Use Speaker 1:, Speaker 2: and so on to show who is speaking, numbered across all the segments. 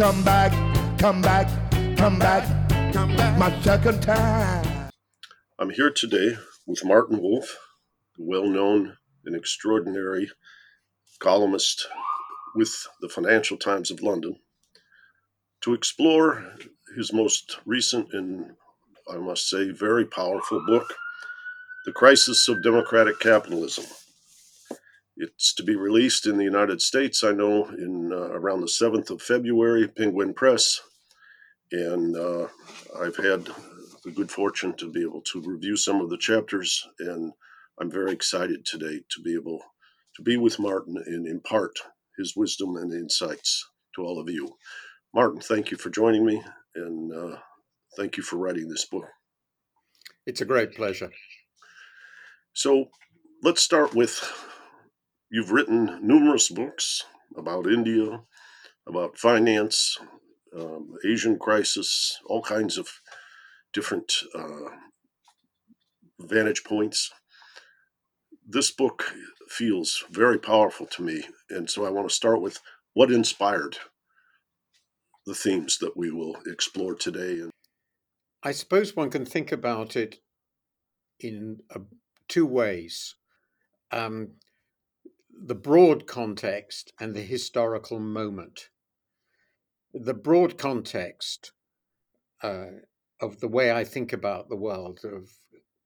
Speaker 1: Come back, come back, come back.
Speaker 2: Come back.
Speaker 1: My second time.
Speaker 3: I'm here today with Martin Wolf, the well known and extraordinary columnist with the Financial Times of London, to explore his most recent and, I must say, very powerful book, The Crisis of Democratic Capitalism. It's to be released in the United States, I know, in uh, around the 7th of February, Penguin Press. And uh, I've had the good fortune to be able to review some of the chapters, and I'm very excited today to be able to be with Martin and impart his wisdom and insights to all of you. Martin, thank you for joining me, and uh, thank you for writing this book.
Speaker 4: It's a great pleasure.
Speaker 3: So let's start with you've written numerous books about India, about finance, um, Asian crisis, all kinds of different uh, vantage points. This book feels very powerful to me, and so I want to start with what inspired the themes that we will explore today.
Speaker 4: I suppose one can think about it in uh, two ways um, the broad context and the historical moment. The broad context uh, of the way I think about the world, of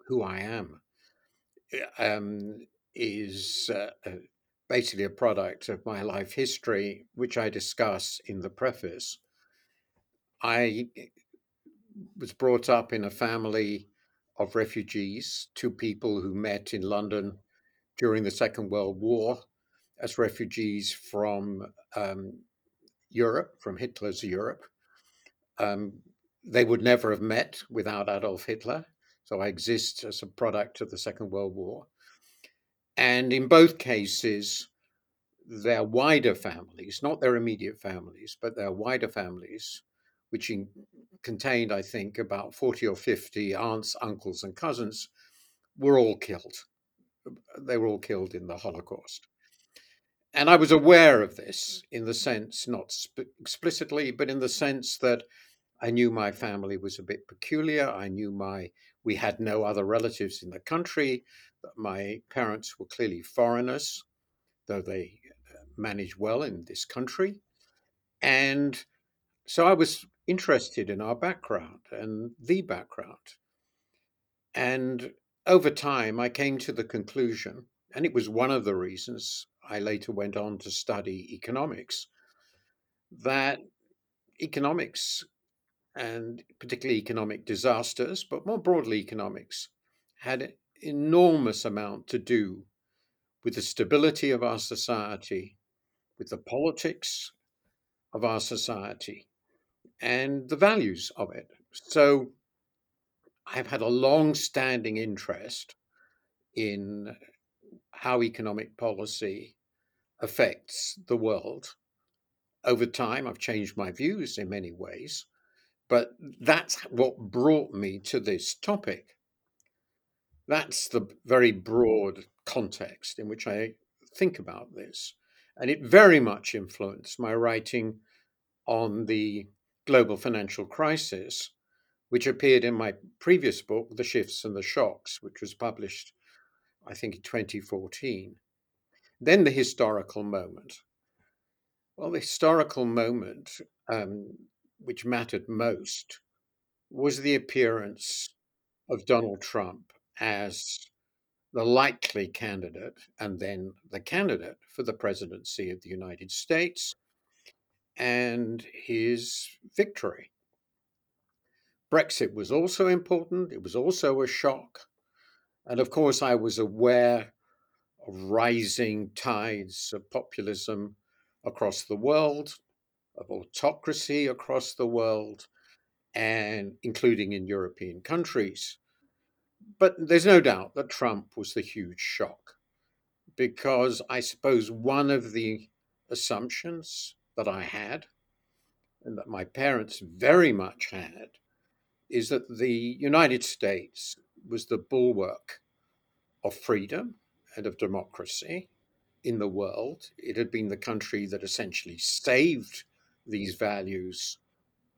Speaker 4: who I am, um, is uh, uh, basically a product of my life history, which I discuss in the preface. I was brought up in a family of refugees, two people who met in London during the Second World War as refugees from um, Europe, from Hitler's Europe. Um, they would never have met without Adolf Hitler. So I exist as a product of the Second World War. And in both cases, their wider families, not their immediate families, but their wider families, which in, contained, I think, about 40 or 50 aunts, uncles, and cousins, were all killed. They were all killed in the Holocaust. And I was aware of this in the sense, not sp- explicitly, but in the sense that I knew my family was a bit peculiar. I knew my we had no other relatives in the country. My parents were clearly foreigners, though they uh, managed well in this country. And so I was interested in our background and the background. And over time, I came to the conclusion, and it was one of the reasons I later went on to study economics, that economics and particularly economic disasters, but more broadly economics, had an enormous amount to do with the stability of our society, with the politics of our society, and the values of it. So I've had a long standing interest in how economic policy affects the world. Over time, I've changed my views in many ways, but that's what brought me to this topic. That's the very broad context in which I think about this. And it very much influenced my writing on the global financial crisis, which appeared in my previous book, The Shifts and the Shocks, which was published, I think, in 2014. Then the historical moment. Well, the historical moment, um, which mattered most, was the appearance of Donald Trump as the likely candidate and then the candidate for the presidency of the United States and his victory. Brexit was also important, it was also a shock. And of course, I was aware of rising tides of populism across the world, of autocracy across the world and including in European countries. But there's no doubt that Trump was the huge shock because I suppose one of the assumptions that I had and that my parents very much had is that the United States was the bulwark of freedom and of democracy in the world. It had been the country that essentially saved these values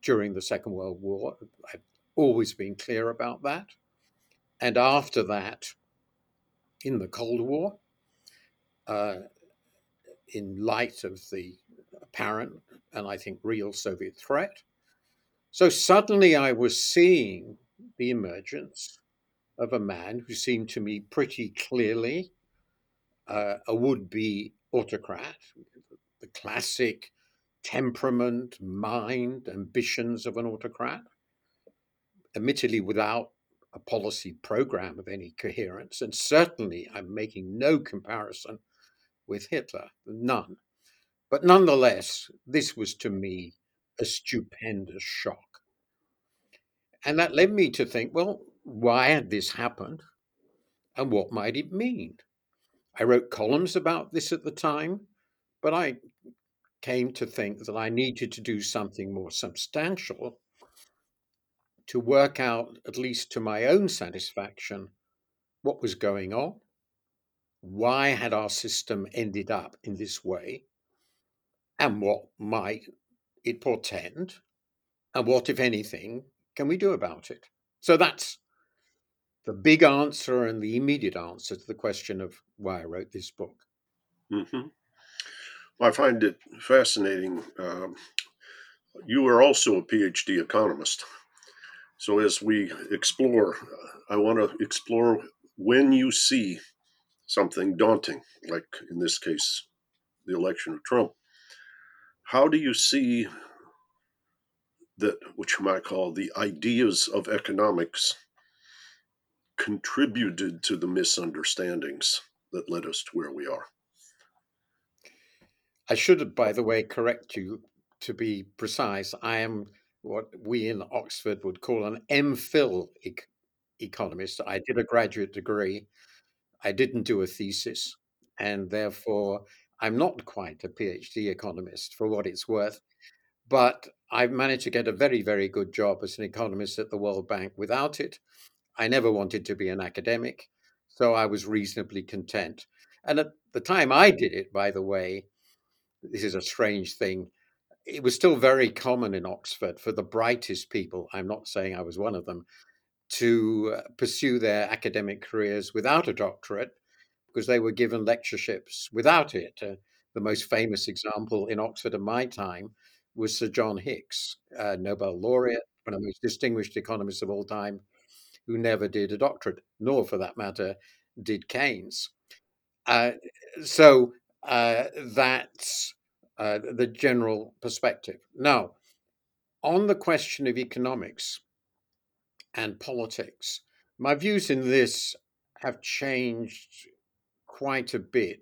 Speaker 4: during the Second World War. I've always been clear about that. And after that, in the Cold War, uh, in light of the apparent and I think real Soviet threat. So suddenly I was seeing the emergence of a man who seemed to me pretty clearly uh, a would be autocrat, the classic temperament, mind, ambitions of an autocrat, admittedly without a policy program of any coherence. And certainly, I'm making no comparison with Hitler, none. But nonetheless, this was to me a stupendous shock. And that led me to think well, why had this happened and what might it mean? I wrote columns about this at the time, but I came to think that I needed to do something more substantial to work out, at least to my own satisfaction, what was going on. Why had our system ended up in this way? And what might it portend? And what, if anything, can we do about it? So that's the big answer and the immediate answer to the question of why I wrote this book.
Speaker 3: Mm-hmm. I find it fascinating. Um, you are also a PhD economist. So, as we explore, I want to explore when you see something daunting, like in this case, the election of Trump. How do you see that, what you might call the ideas of economics, contributed to the misunderstandings that led us to where we are.
Speaker 4: I should, by the way, correct you to be precise. I am what we in Oxford would call an MPhil economist. I did a graduate degree. I didn't do a thesis, and therefore I'm not quite a PhD economist for what it's worth. But I've managed to get a very, very good job as an economist at the World Bank without it. I never wanted to be an academic, so I was reasonably content. And at the time I did it, by the way, this is a strange thing. It was still very common in Oxford for the brightest people, I'm not saying I was one of them, to pursue their academic careers without a doctorate because they were given lectureships without it. Uh, the most famous example in Oxford of my time was Sir John Hicks, Nobel laureate, one of the most distinguished economists of all time, who never did a doctorate, nor for that matter did Keynes. Uh, so uh, that's uh, the general perspective. Now, on the question of economics and politics, my views in this have changed quite a bit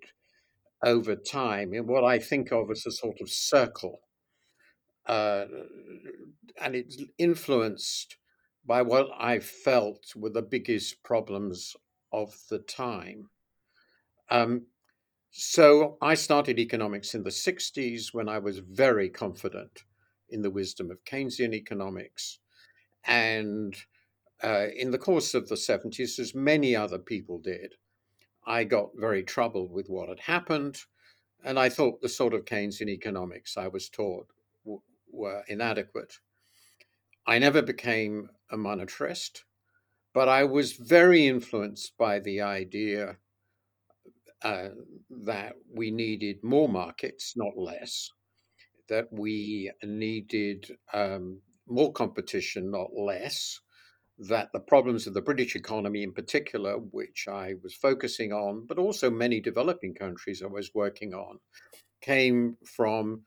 Speaker 4: over time in what I think of as a sort of circle. Uh, and it's influenced by what I felt were the biggest problems of the time. Um, so I started economics in the 60s when I was very confident in the wisdom of Keynesian economics. And uh, in the course of the 70s, as many other people did, I got very troubled with what had happened. And I thought the sort of Keynesian economics I was taught w- were inadequate. I never became a monetarist, but I was very influenced by the idea uh, that we needed more markets, not less, that we needed um, more competition, not less, that the problems of the British economy in particular, which I was focusing on, but also many developing countries I was working on, came from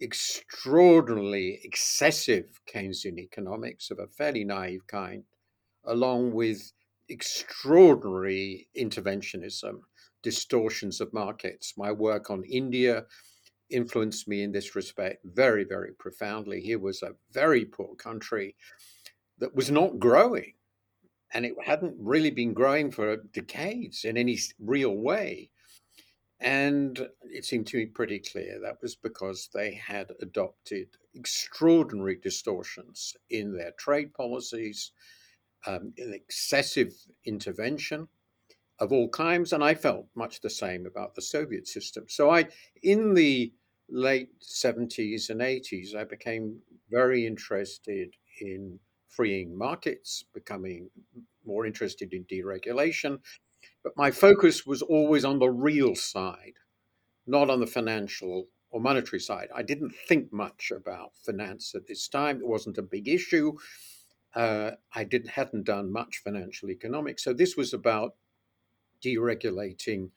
Speaker 4: extraordinarily excessive Keynesian economics of a fairly naive kind, along with extraordinary interventionism, distortions of markets. My work on India influenced me in this respect very, very profoundly. Here was a very poor country that was not growing, and it hadn't really been growing for decades in any real way. And it seemed to me pretty clear that was because they had adopted extraordinary distortions in their trade policies, um, excessive intervention of all kinds. And I felt much the same about the Soviet system. So I, in the late 70s and 80s, I became very interested in freeing markets, becoming more interested in deregulation, but my focus was always on the real side, not on the financial or monetary side. I didn't think much about finance at this time. It wasn't a big issue. Uh, I didn't hadn't done much financial economics, so this was about deregulating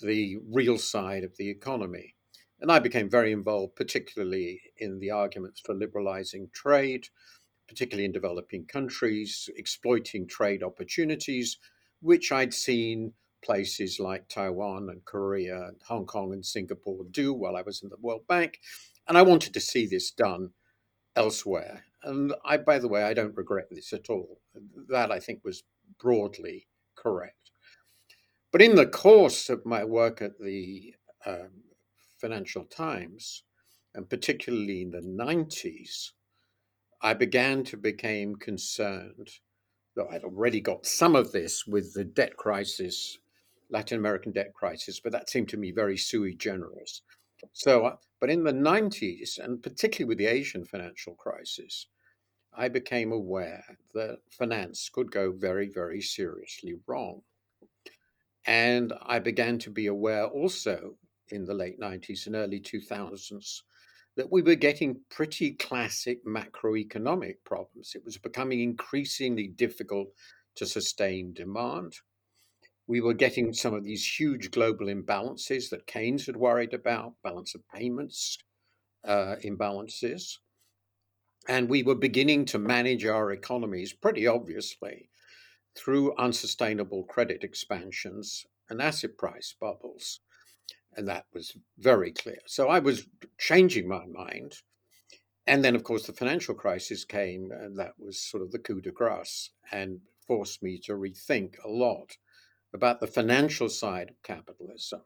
Speaker 4: the real side of the economy. And I became very involved, particularly in the arguments for liberalizing trade, particularly in developing countries, exploiting trade opportunities, which I'd seen places like Taiwan and Korea and Hong Kong and Singapore do while I was in the World Bank. And I wanted to see this done elsewhere. And I, by the way, I don't regret this at all. That I think was broadly correct. But in the course of my work at the um, Financial Times, and particularly in the 90s, I began to become concerned though I'd already got some of this with the debt crisis, Latin American debt crisis, but that seemed to me very sui generis. So, uh, but in the 90s, and particularly with the Asian financial crisis, I became aware that finance could go very, very seriously wrong. And I began to be aware also in the late 90s and early 2000s that we were getting pretty classic macroeconomic problems. It was becoming increasingly difficult to sustain demand. We were getting some of these huge global imbalances that Keynes had worried about, balance of payments uh, imbalances. And we were beginning to manage our economies pretty obviously through unsustainable credit expansions and asset price bubbles. And that was very clear. So I was changing my mind. And then, of course, the financial crisis came, and that was sort of the coup de grace and forced me to rethink a lot about the financial side of capitalism.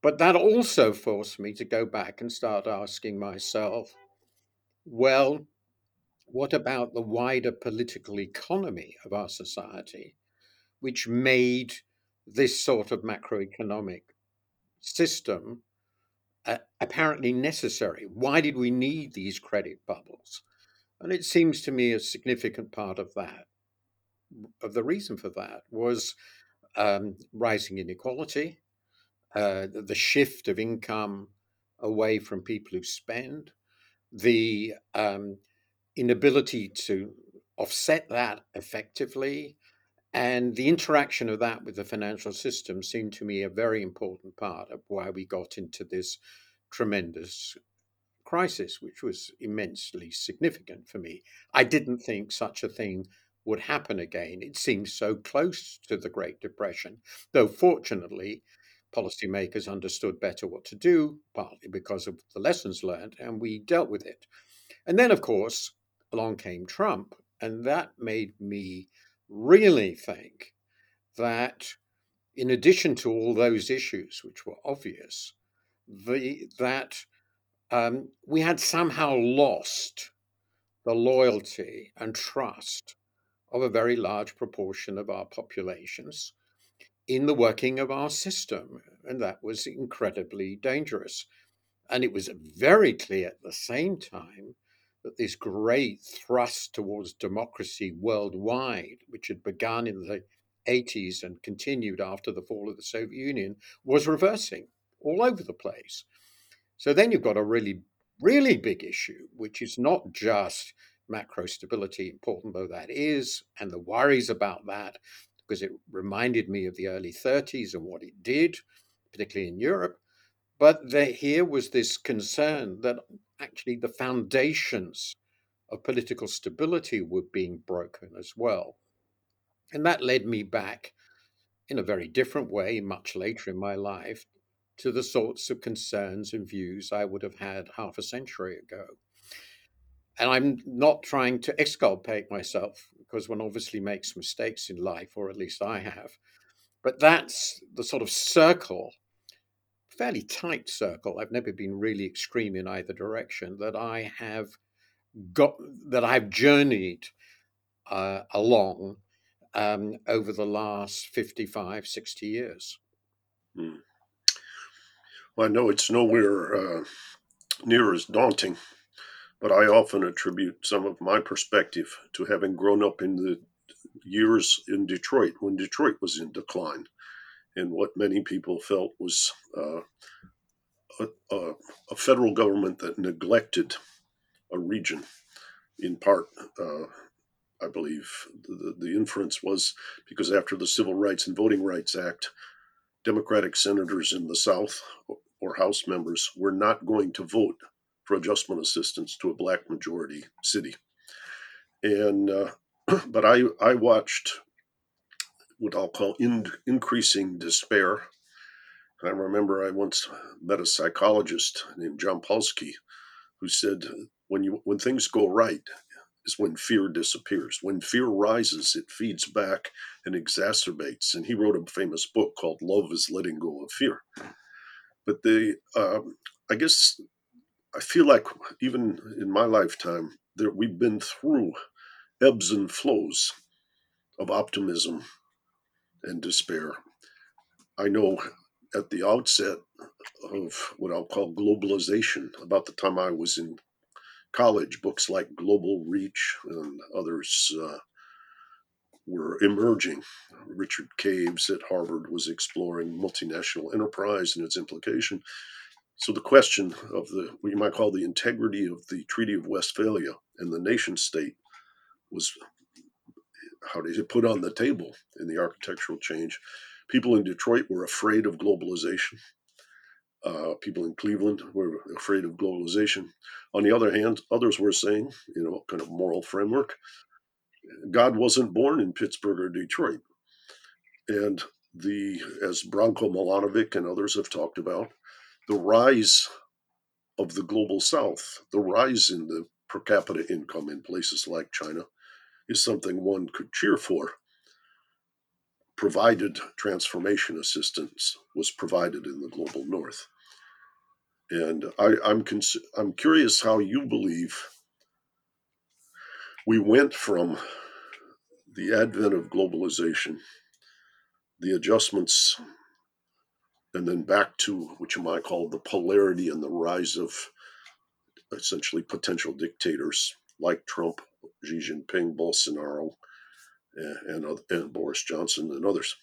Speaker 4: But that also forced me to go back and start asking myself well, what about the wider political economy of our society, which made this sort of macroeconomic system uh, apparently necessary. Why did we need these credit bubbles? And it seems to me a significant part of that, of the reason for that, was um, rising inequality, uh, the shift of income away from people who spend, the um, inability to offset that effectively, and the interaction of that with the financial system seemed to me a very important part of why we got into this tremendous crisis, which was immensely significant for me. I didn't think such a thing would happen again. It seemed so close to the Great Depression, though fortunately, policymakers understood better what to do, partly because of the lessons learned, and we dealt with it. And then, of course, along came Trump, and that made me really think that, in addition to all those issues which were obvious, the, that um, we had somehow lost the loyalty and trust of a very large proportion of our populations in the working of our system. And that was incredibly dangerous. And it was very clear at the same time this great thrust towards democracy worldwide, which had begun in the 80s and continued after the fall of the Soviet Union, was reversing all over the place. So then you've got a really, really big issue, which is not just macro stability, important though that is, and the worries about that, because it reminded me of the early 30s and what it did, particularly in Europe. But there, here was this concern that actually the foundations of political stability were being broken as well. And that led me back in a very different way, much later in my life, to the sorts of concerns and views I would have had half a century ago. And I'm not trying to exculpate myself because one obviously makes mistakes in life, or at least I have. But that's the sort of circle, fairly tight circle. I've never been really extreme in either direction that I have got, that I've journeyed uh, along um, over the last 55, 60 years.
Speaker 3: Hmm. Well, I know it's nowhere uh, near as daunting, but I often attribute some of my perspective to having grown up in the years in Detroit when Detroit was in decline and what many people felt was uh, a, a, a, federal government that neglected a region in part. Uh, I believe the, the inference was because after the Civil Rights and Voting Rights Act, Democratic senators in the South or House members were not going to vote for adjustment assistance to a black majority city. And uh, but I I watched what I'll call in, increasing despair. I remember I once met a psychologist named Jampolsky who said when you when things go right is when fear disappears. When fear rises, it feeds back and exacerbates. And he wrote a famous book called "Love Is Letting Go of Fear." But the um, I guess I feel like even in my lifetime that we've been through ebbs and flows of optimism and despair. I know at the outset of what I'll call globalization, about the time I was in college, books like Global Reach and others uh, were emerging. Richard Caves at Harvard was exploring multinational enterprise and its implication. So the question of the what you might call the integrity of the Treaty of Westphalia and the nation state was how you put on the table in the architectural change. People in Detroit were afraid of globalization. Uh, people in Cleveland were afraid of globalization. On the other hand, others were saying, you know, kind of moral framework, God wasn't born in Pittsburgh or Detroit. And the, as Branko Milanovic and others have talked about, the rise of the global south, the rise in the per capita income in places like China, is something one could cheer for, provided transformation assistance was provided in the global north. And I, am cons- I'm curious how you believe we went from the advent of globalization, the adjustments, and then back to what you might call the polarity and the rise of essentially potential dictators like Trump Xi Jinping, Bolsonaro, and, and, and Boris Johnson and others.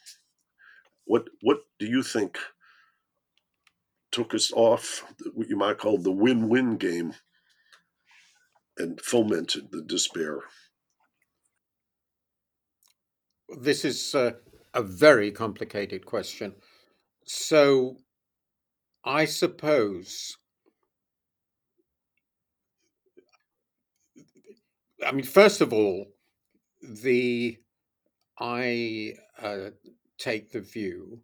Speaker 3: What what do you think took us off what you might call the win-win game and fomented the despair?
Speaker 4: This is uh, a very complicated question. So, I suppose I mean, first of all, the I uh, take the view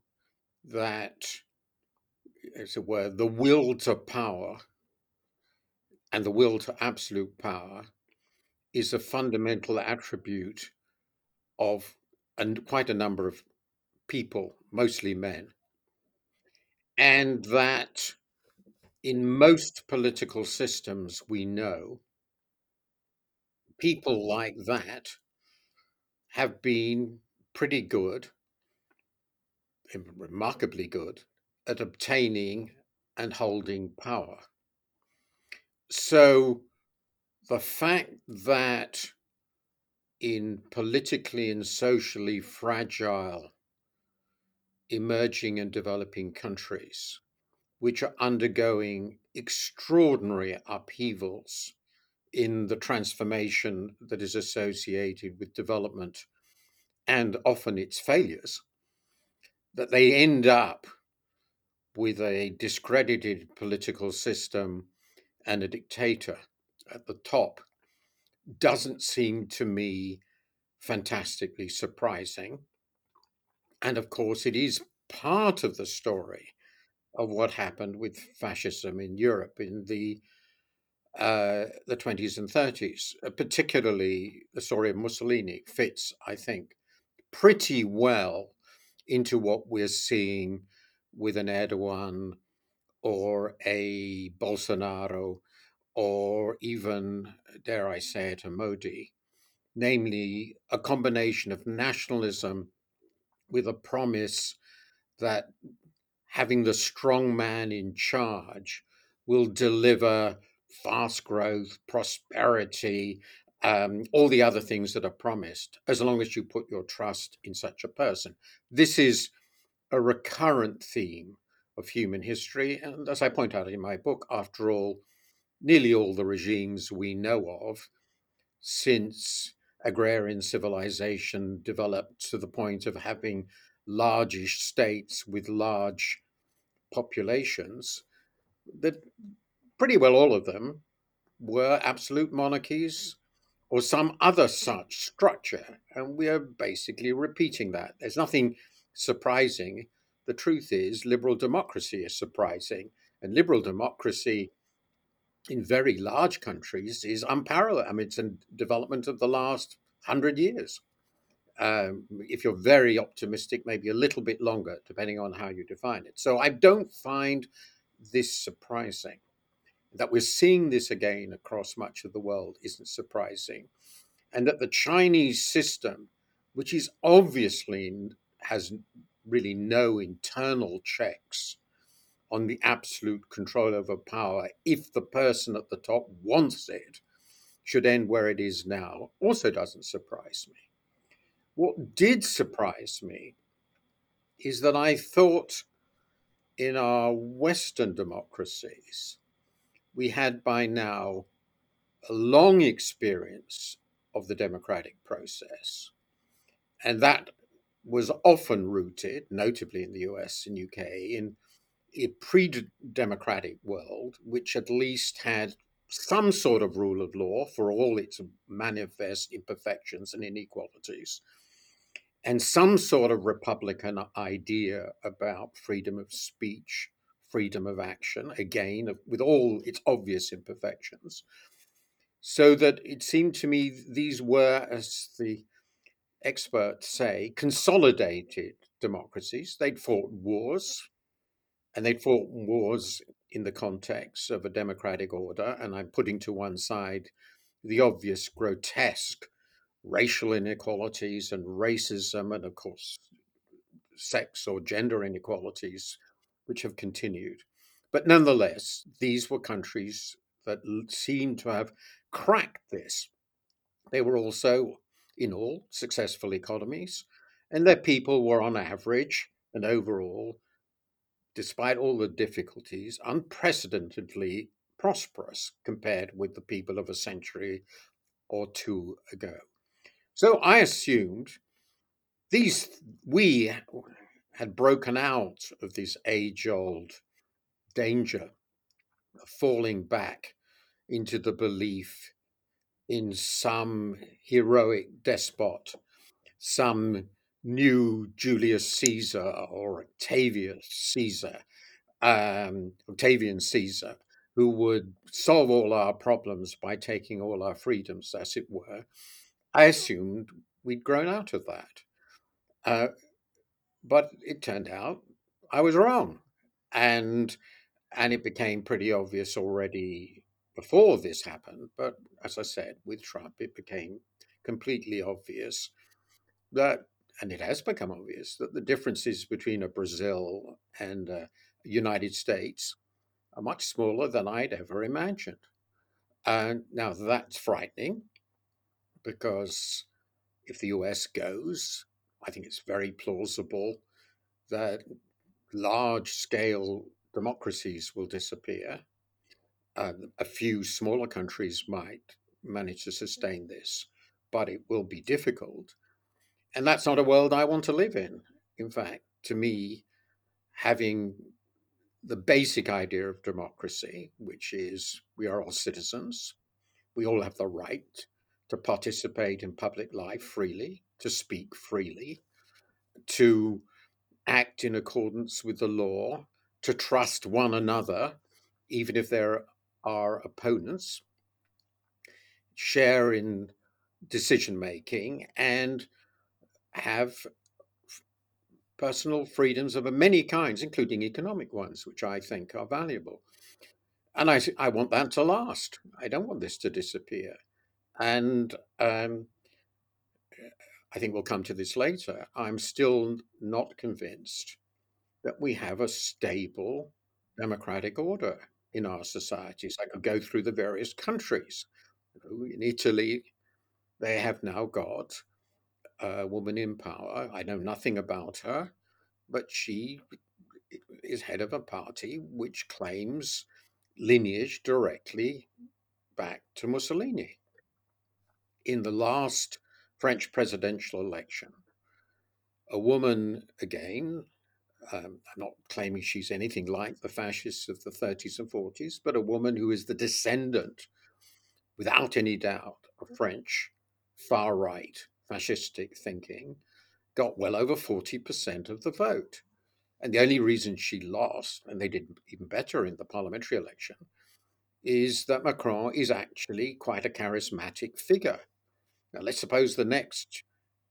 Speaker 4: that, as it were, the will to power and the will to absolute power is a fundamental attribute of and quite a number of people, mostly men, and that in most political systems we know people like that have been pretty good, remarkably good, at obtaining and holding power. So the fact that in politically and socially fragile emerging and developing countries, which are undergoing extraordinary upheavals in the transformation that is associated with development and often its failures, that they end up with a discredited political system and a dictator at the top doesn't seem to me fantastically surprising. And of course, it is part of the story of what happened with fascism in Europe in the uh, the 20s and 30s, uh, particularly the story of Mussolini fits, I think, pretty well into what we're seeing with an Erdogan or a Bolsonaro or even, dare I say it, a Modi, namely a combination of nationalism with a promise that having the strong man in charge will deliver fast growth, prosperity, um, all the other things that are promised, as long as you put your trust in such a person. This is a recurrent theme of human history. And as I point out in my book, after all, nearly all the regimes we know of since agrarian civilization developed to the point of having largish states with large populations, that pretty well all of them were absolute monarchies or some other such structure. And we are basically repeating that. There's nothing surprising. The truth is, liberal democracy is surprising. And liberal democracy in very large countries is unparalleled. I mean, it's a development of the last hundred years. Um, if you're very optimistic, maybe a little bit longer, depending on how you define it. So I don't find this surprising. That we're seeing this again across much of the world isn't surprising. And that the Chinese system, which is obviously has really no internal checks on the absolute control over power, if the person at the top wants it, should end where it is now, also doesn't surprise me. What did surprise me is that I thought in our Western democracies, we had by now a long experience of the democratic process. And that was often rooted, notably in the US and UK, in a pre democratic world, which at least had some sort of rule of law for all its manifest imperfections and inequalities, and some sort of Republican idea about freedom of speech freedom of action, again, with all its obvious imperfections. So that it seemed to me these were, as the experts say, consolidated democracies. They'd fought wars, and they'd fought wars in the context of a democratic order. And I'm putting to one side the obvious grotesque racial inequalities and racism, and of course, sex or gender inequalities which have continued. But nonetheless, these were countries that seemed to have cracked this. They were also, in all, successful economies, and their people were, on average and overall, despite all the difficulties, unprecedentedly prosperous compared with the people of a century or two ago. So I assumed these we had broken out of this age old danger of falling back into the belief in some heroic despot, some new Julius Caesar or Octavius Caesar, um, Octavian Caesar, who would solve all our problems by taking all our freedoms, as it were. I assumed we'd grown out of that. Uh, but it turned out I was wrong. And and it became pretty obvious already before this happened. But as I said, with Trump, it became completely obvious that, and it has become obvious, that the differences between a Brazil and a United States are much smaller than I'd ever imagined. And now that's frightening because if the US goes, I think it's very plausible that large scale democracies will disappear. Um, a few smaller countries might manage to sustain this, but it will be difficult. And that's not a world I want to live in. In fact, to me, having the basic idea of democracy, which is we are all citizens, we all have the right to participate in public life freely, to speak freely, to act in accordance with the law to trust one another, even if there are opponents, share in decision making, and have personal freedoms of many kinds, including economic ones, which I think are valuable. And I, I want that to last. I don't want this to disappear. And um, I think we'll come to this later. I'm still not convinced that we have a stable democratic order in our societies. I could go through the various countries. In Italy, they have now got a woman in power. I know nothing about her, but she is head of a party which claims lineage directly back to Mussolini. In the last French presidential election, a woman, again, um, I'm not claiming she's anything like the fascists of the 30s and 40s, but a woman who is the descendant, without any doubt, of French far right fascistic thinking, got well over 40% of the vote. And the only reason she lost, and they did even better in the parliamentary election, is that Macron is actually quite a charismatic figure. Now, let's suppose the next,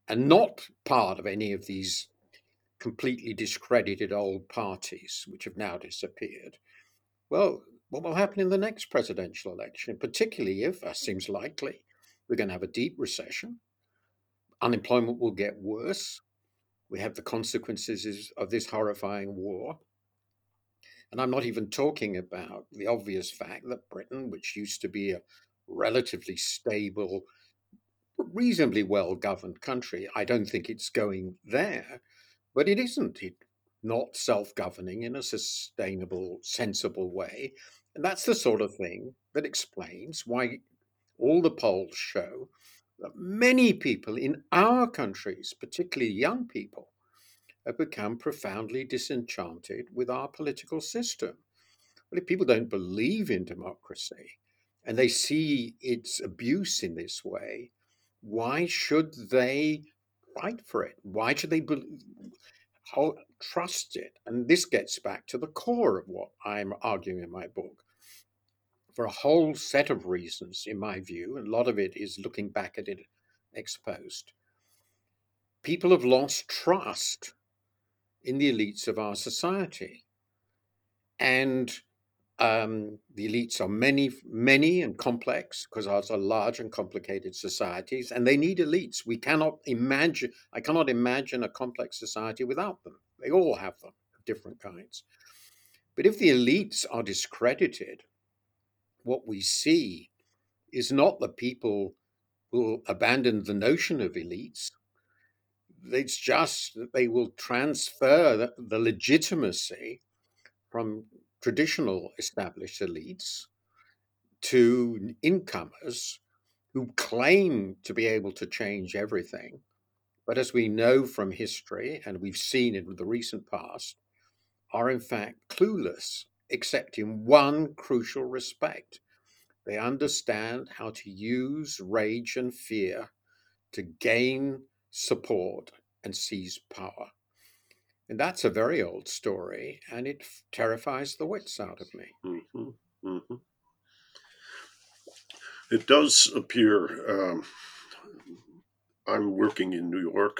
Speaker 4: and not part of any of these completely discredited old parties which have now disappeared. Well, what will happen in the next presidential election, particularly if, as seems likely, we're going to have a deep recession? Unemployment will get worse. We have the consequences of this horrifying war. And I'm not even talking about the obvious fact that Britain, which used to be a relatively stable, reasonably well governed country, I don't think it's going there, but it isn't. It not self governing in a sustainable, sensible way. And that's the sort of thing that explains why all the polls show that many people in our countries, particularly young people, have become profoundly disenchanted with our political system. But if people don't believe in democracy and they see its abuse in this way, why should they fight for it? Why should they be- trust it? And this gets back to the core of what I'm arguing in my book for a whole set of reasons, in my view, a lot of it is looking back at it exposed. People have lost trust in the elites of our society. And um, the elites are many, many and complex because ours are large and complicated societies, and they need elites. We cannot imagine, I cannot imagine a complex society without them. They all have them different kinds. But if the elites are discredited, what we see is not the people who abandon the notion of elites. It's just that they will transfer the, the legitimacy from traditional established elites to incomers who claim to be able to change everything. But as we know from history, and we've seen in the recent past, are in fact clueless except in one crucial respect. They understand how to use rage and fear to gain support and seize power. And that's a very old story, and it terrifies the wits out of me.
Speaker 3: Mm-hmm. Mm-hmm. It does appear. Um, I'm working in New York,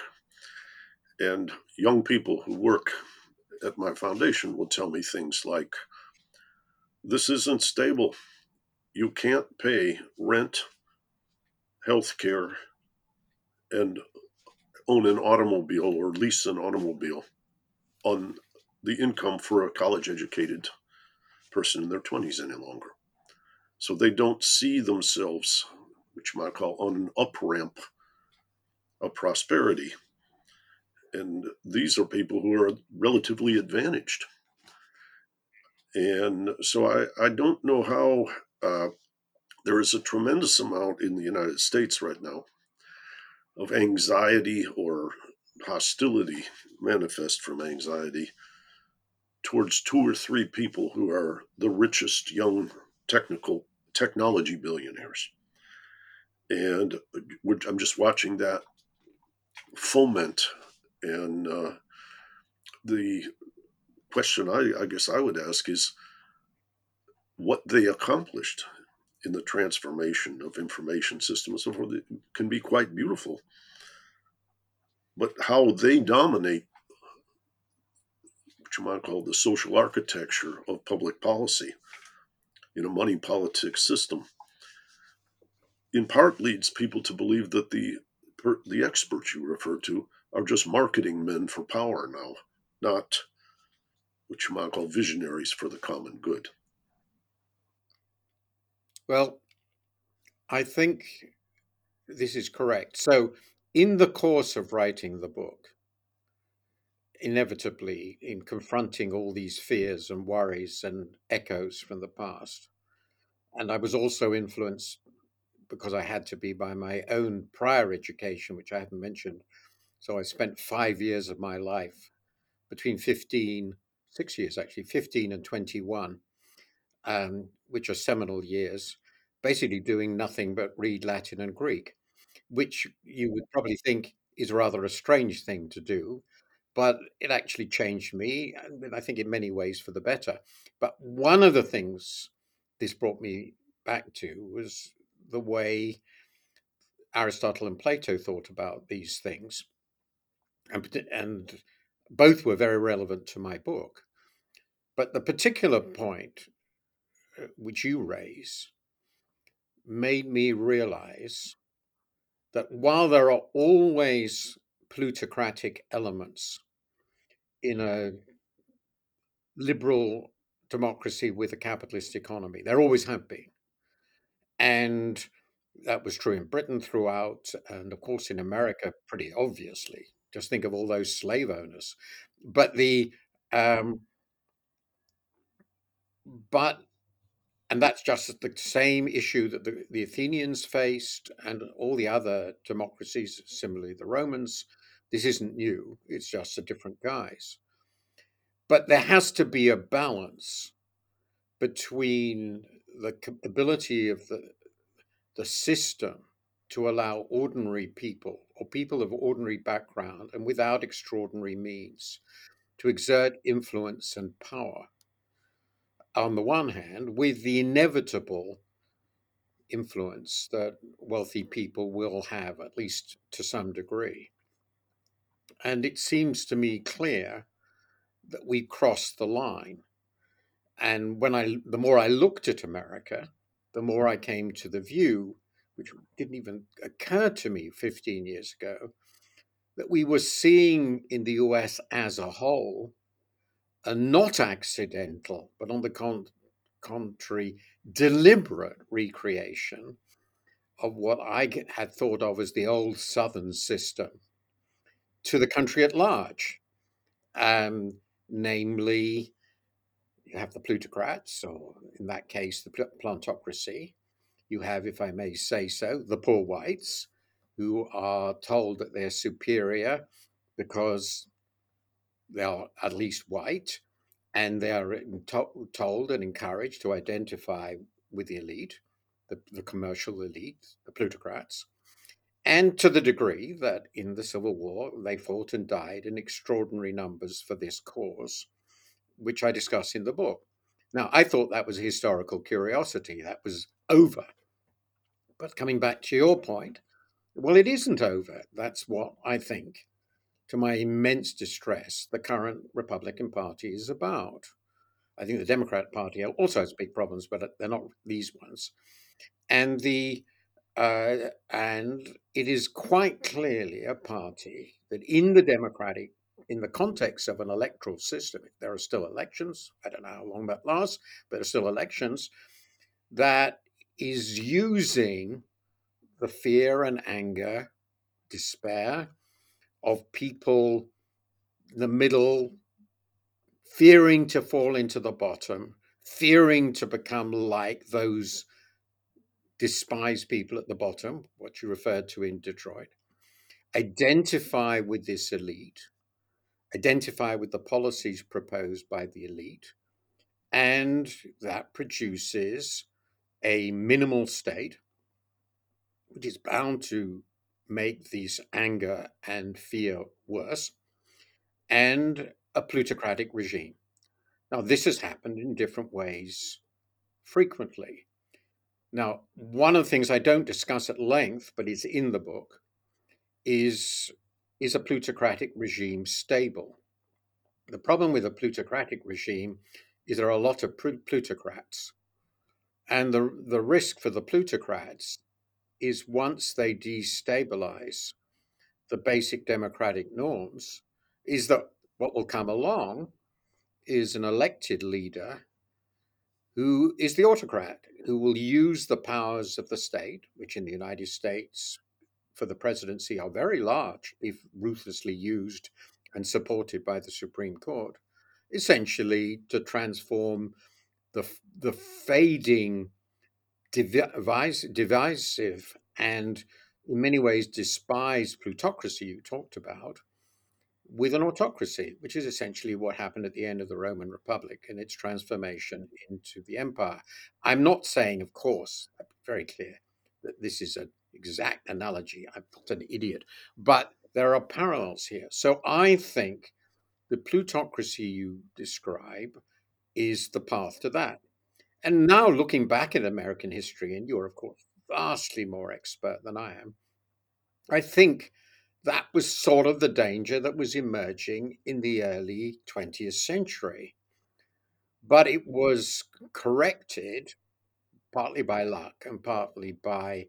Speaker 3: and young people who work at my foundation will tell me things like, this isn't stable. You can't pay rent, health care, and own an automobile or lease an automobile on the income for a college educated person in their 20s any longer. So they don't see themselves, which you might call on an up ramp of prosperity. And these are people who are relatively advantaged. And so I, I don't know how uh, there is a tremendous amount in the United States right now of anxiety or hostility manifest from anxiety towards two or three people who are the richest young technical technology billionaires. And I'm just watching that foment and uh, the question I, I guess I would ask is what they accomplished in the transformation of information systems can be quite beautiful. But how they dominate what you might call the social architecture of public policy in a money politics system in part leads people to believe that the the experts you refer to are just marketing men for power now, not what you might call visionaries for the common good.
Speaker 4: Well, I think this is correct. So, in the course of writing the book, inevitably, in confronting all these fears and worries and echoes from the past, and I was also influenced because I had to be by my own prior education, which I haven't mentioned. So I spent five years of my life between 15, six years actually, 15 and 21, um, which are seminal years, basically doing nothing but read Latin and Greek, which you would probably think is rather a strange thing to do. But it actually changed me, and I think in many ways for the better. But one of the things this brought me back to was the way Aristotle and Plato thought about these things. And, and both were very relevant to my book. But the particular point uh, which you raise made me realize that while there are always plutocratic elements in a liberal democracy with a capitalist economy, there always have been. And that was true in Britain throughout, and of course in America, pretty obviously. Just think of all those slave owners. But the, um, but, and that's just the same issue that the, the Athenians faced and all the other democracies, similarly the Romans. This isn't new, it's just a different guise. But there has to be a balance between the ability of the the system to allow ordinary people or people of ordinary background and without extraordinary means to exert influence and power on the one hand with the inevitable influence that wealthy people will have at least to some degree. And it seems to me clear that we crossed the line. And when I, the more I looked at America, the more I came to the view, which didn't even occur to me 15 years ago, that we were seeing in the US as a whole a not accidental, but on the con- contrary, deliberate recreation of what I had thought of as the old Southern system to the country at large, um, namely you have the plutocrats, or in that case, the plantocracy. You have, if I may say so, the poor whites, who are told that they're superior because they are at least white, and they are to- told and encouraged to identify with the elite, the, the commercial elite, the plutocrats. And to the degree that in the Civil War they fought and died in extraordinary numbers for this cause which I discuss in the book. Now, I thought that was a historical curiosity, that was over. But coming back to your point, well, it isn't over. That's what I think, to my immense distress, the current Republican Party is about. I think the Democrat Party also has big problems, but they're not these ones. And the uh, and it is quite clearly a party that in the Democratic in the context of an electoral system, if there are still elections, I don't know how long that lasts, but there are still elections, that is using the fear and anger, despair of people in the middle, fearing to fall into the bottom, fearing to become like those despised people at the bottom, what you referred to in Detroit, identify with this elite. Identify with the policies proposed by the elite, and that produces a minimal state, which is bound to make these anger and fear worse, and a plutocratic regime. Now, this has happened in different ways frequently. Now, one of the things I don't discuss at length, but is in the book, is is a plutocratic regime stable? The problem with a plutocratic regime is there are a lot of plutocrats. And the, the risk for the plutocrats is once they destabilize the basic democratic norms, is that what will come along is an elected leader who is the autocrat, who will use the powers of the state, which in the United States for the presidency are very large if ruthlessly used and supported by the Supreme Court, essentially to transform the, the fading, divisive, and in many ways despised plutocracy you talked about with an autocracy, which is essentially what happened at the end of the Roman Republic and its transformation into the empire. I'm not saying, of course, uh, very clear that this is an exact analogy. I'm not an idiot, but there are parallels here. So I think the plutocracy you describe is the path to that. And now looking back at American history, and you're, of course, vastly more expert than I am, I think that was sort of the danger that was emerging in the early 20th century. But it was corrected partly by luck and partly by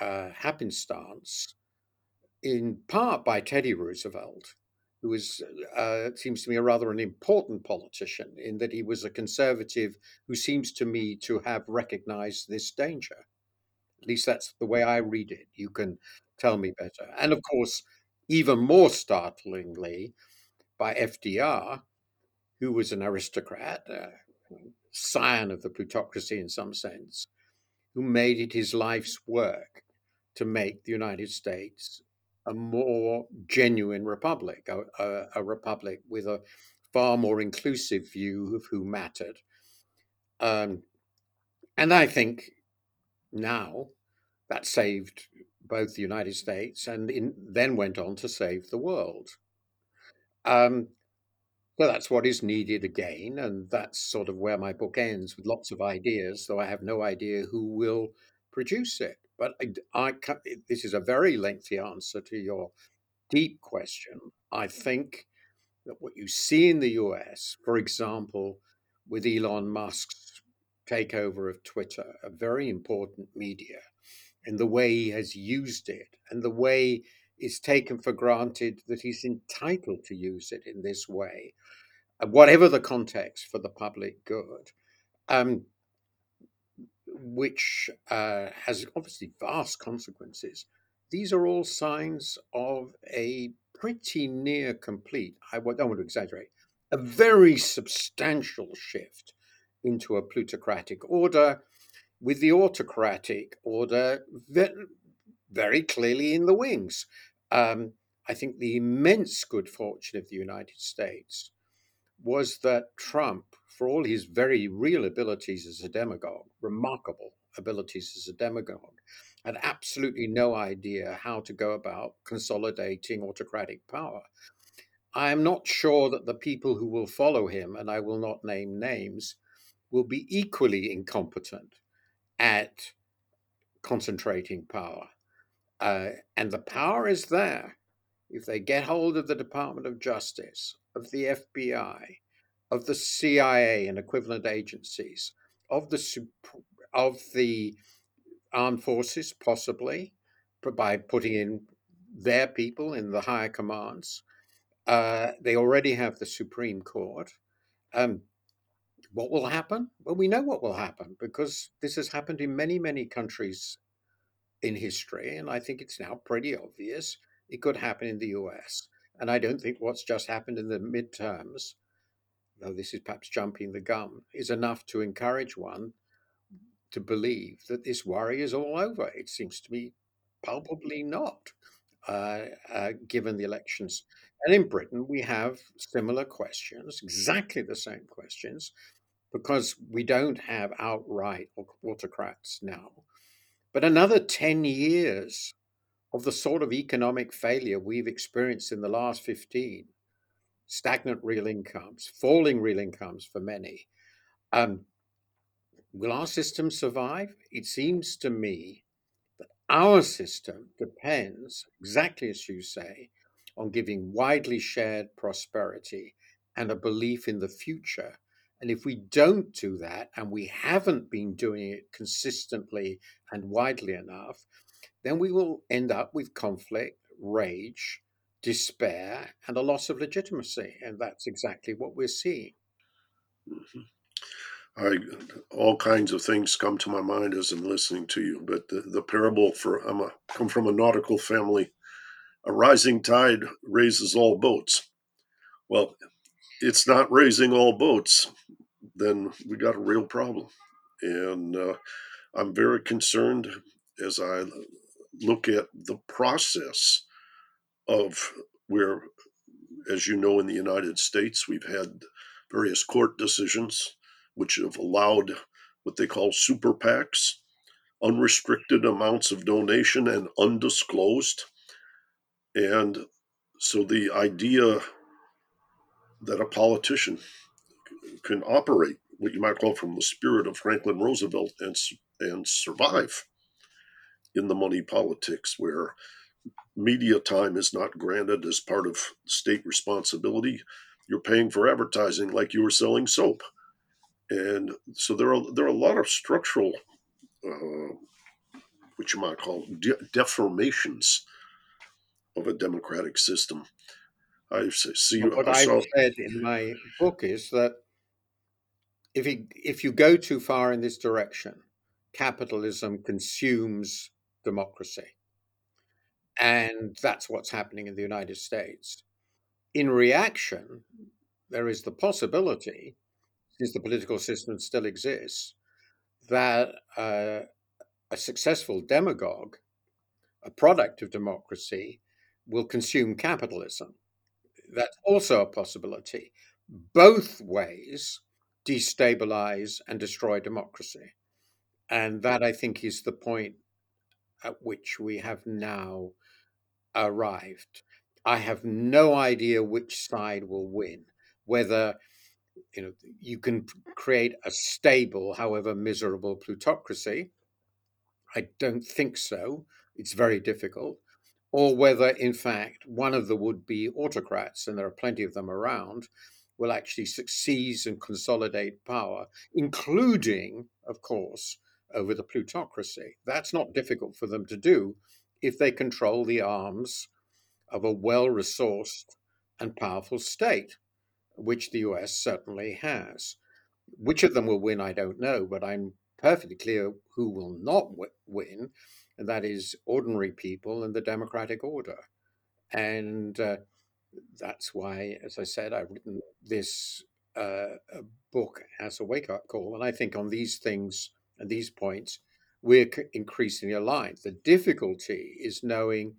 Speaker 4: uh, happenstance, in part by Teddy Roosevelt, who was, uh, seems to me, a rather an important politician in that he was a conservative who seems to me to have recognized this danger. At least that's the way I read it. You can tell me better. And of course, even more startlingly, by FDR, who was an aristocrat, a scion of the plutocracy in some sense, who made it his life's work to make the United States a more genuine republic, a, a, a republic with a far more inclusive view of who mattered. Um, and I think now that saved both the United States and in, then went on to save the world. Um, so that's what is needed again, and that's sort of where my book ends with lots of ideas, though I have no idea who will produce it. But I, I this is a very lengthy answer to your deep question. I think that what you see in the US, for example, with Elon Musk's takeover of Twitter, a very important media, and the way he has used it and the way it's taken for granted that he's entitled to use it in this way, uh, whatever the context for the public good, um, which uh, has obviously vast consequences. These are all signs of a pretty near complete, I don't want to exaggerate, a very substantial shift into a plutocratic order with the autocratic order very clearly in the wings. Um, I think the immense good fortune of the United States was that Trump, for all his very real abilities as a demagogue, remarkable abilities as a demagogue, had absolutely no idea how to go about consolidating autocratic power. I am not sure that the people who will follow him, and I will not name names, will be equally incompetent at concentrating power. Uh, and the power is there. If they get hold of the Department of Justice, of the FBI, of the CIA and equivalent agencies, of the of the armed forces, possibly by putting in their people in the higher commands. Uh, they already have the Supreme Court. Um, what will happen? Well, we know what will happen because this has happened in many, many countries in history. And I think it's now pretty obvious it could happen in the US. And I don't think what's just happened in the midterms, though this is perhaps jumping the gun, is enough to encourage one to believe that this worry is all over. It seems to me palpably not, uh, uh, given the elections. And in Britain, we have similar questions, exactly the same questions, because we don't have outright autocrats now. But another 10 years of the sort of economic failure we've experienced in the last 15 stagnant real incomes, falling real incomes for many. Um, will our system survive? It seems to me that our system depends, exactly as you say, on giving widely shared prosperity and a belief in the future. And if we don't do that, and we haven't been doing it consistently and widely enough, then we will end up with conflict, rage, despair, and a loss of legitimacy. And that's exactly what we're seeing.
Speaker 3: Mhm. I all kinds of things come to my mind as I'm listening to you, but the, the parable for I'm a come from a nautical family. A rising tide raises all boats. Well, it's not raising all boats. Then we got a real problem, and uh, I'm very concerned as I look at the process of where, as you know, in the United States, we've had various court decisions which have allowed what they call super PACs, unrestricted amounts of donation and undisclosed. And so the idea that a politician can operate what you might call from the spirit of Franklin Roosevelt and and survive in the money politics where media time is not granted as part of state responsibility. You're paying for advertising like you were selling soap. And so there are there are a lot of structural uh, what you might call de- deformations of a democratic system. I see
Speaker 4: what
Speaker 3: I
Speaker 4: I've
Speaker 3: saw
Speaker 4: said in my book is that if you, if you go too far in this direction, capitalism consumes democracy. And that's what's happening in the United States. In reaction, there is the possibility, since the political system still exists, that uh, a successful demagogue, a product of democracy, will consume capitalism. That's also a possibility. Both ways destabilize and destroy democracy. And that, I think, is the point at which we have now arrived. I have no idea which side will win, whether you know you can create a stable, however miserable plutocracy. I don't think so. It's very difficult. Or whether, in fact, one of the would be autocrats, and there are plenty of them around, will actually succeed and consolidate power, including, of course, over the plutocracy. That's not difficult for them to do if they control the arms of a well resourced and powerful state, which the US certainly has. Which of them will win, I don't know, but I'm perfectly clear who will not win, and that is ordinary people and the democratic order. And uh, that's why, as I said, I've written this uh, book as a wake up call. And I think on these things and these points, we're increasingly aligned. The difficulty is knowing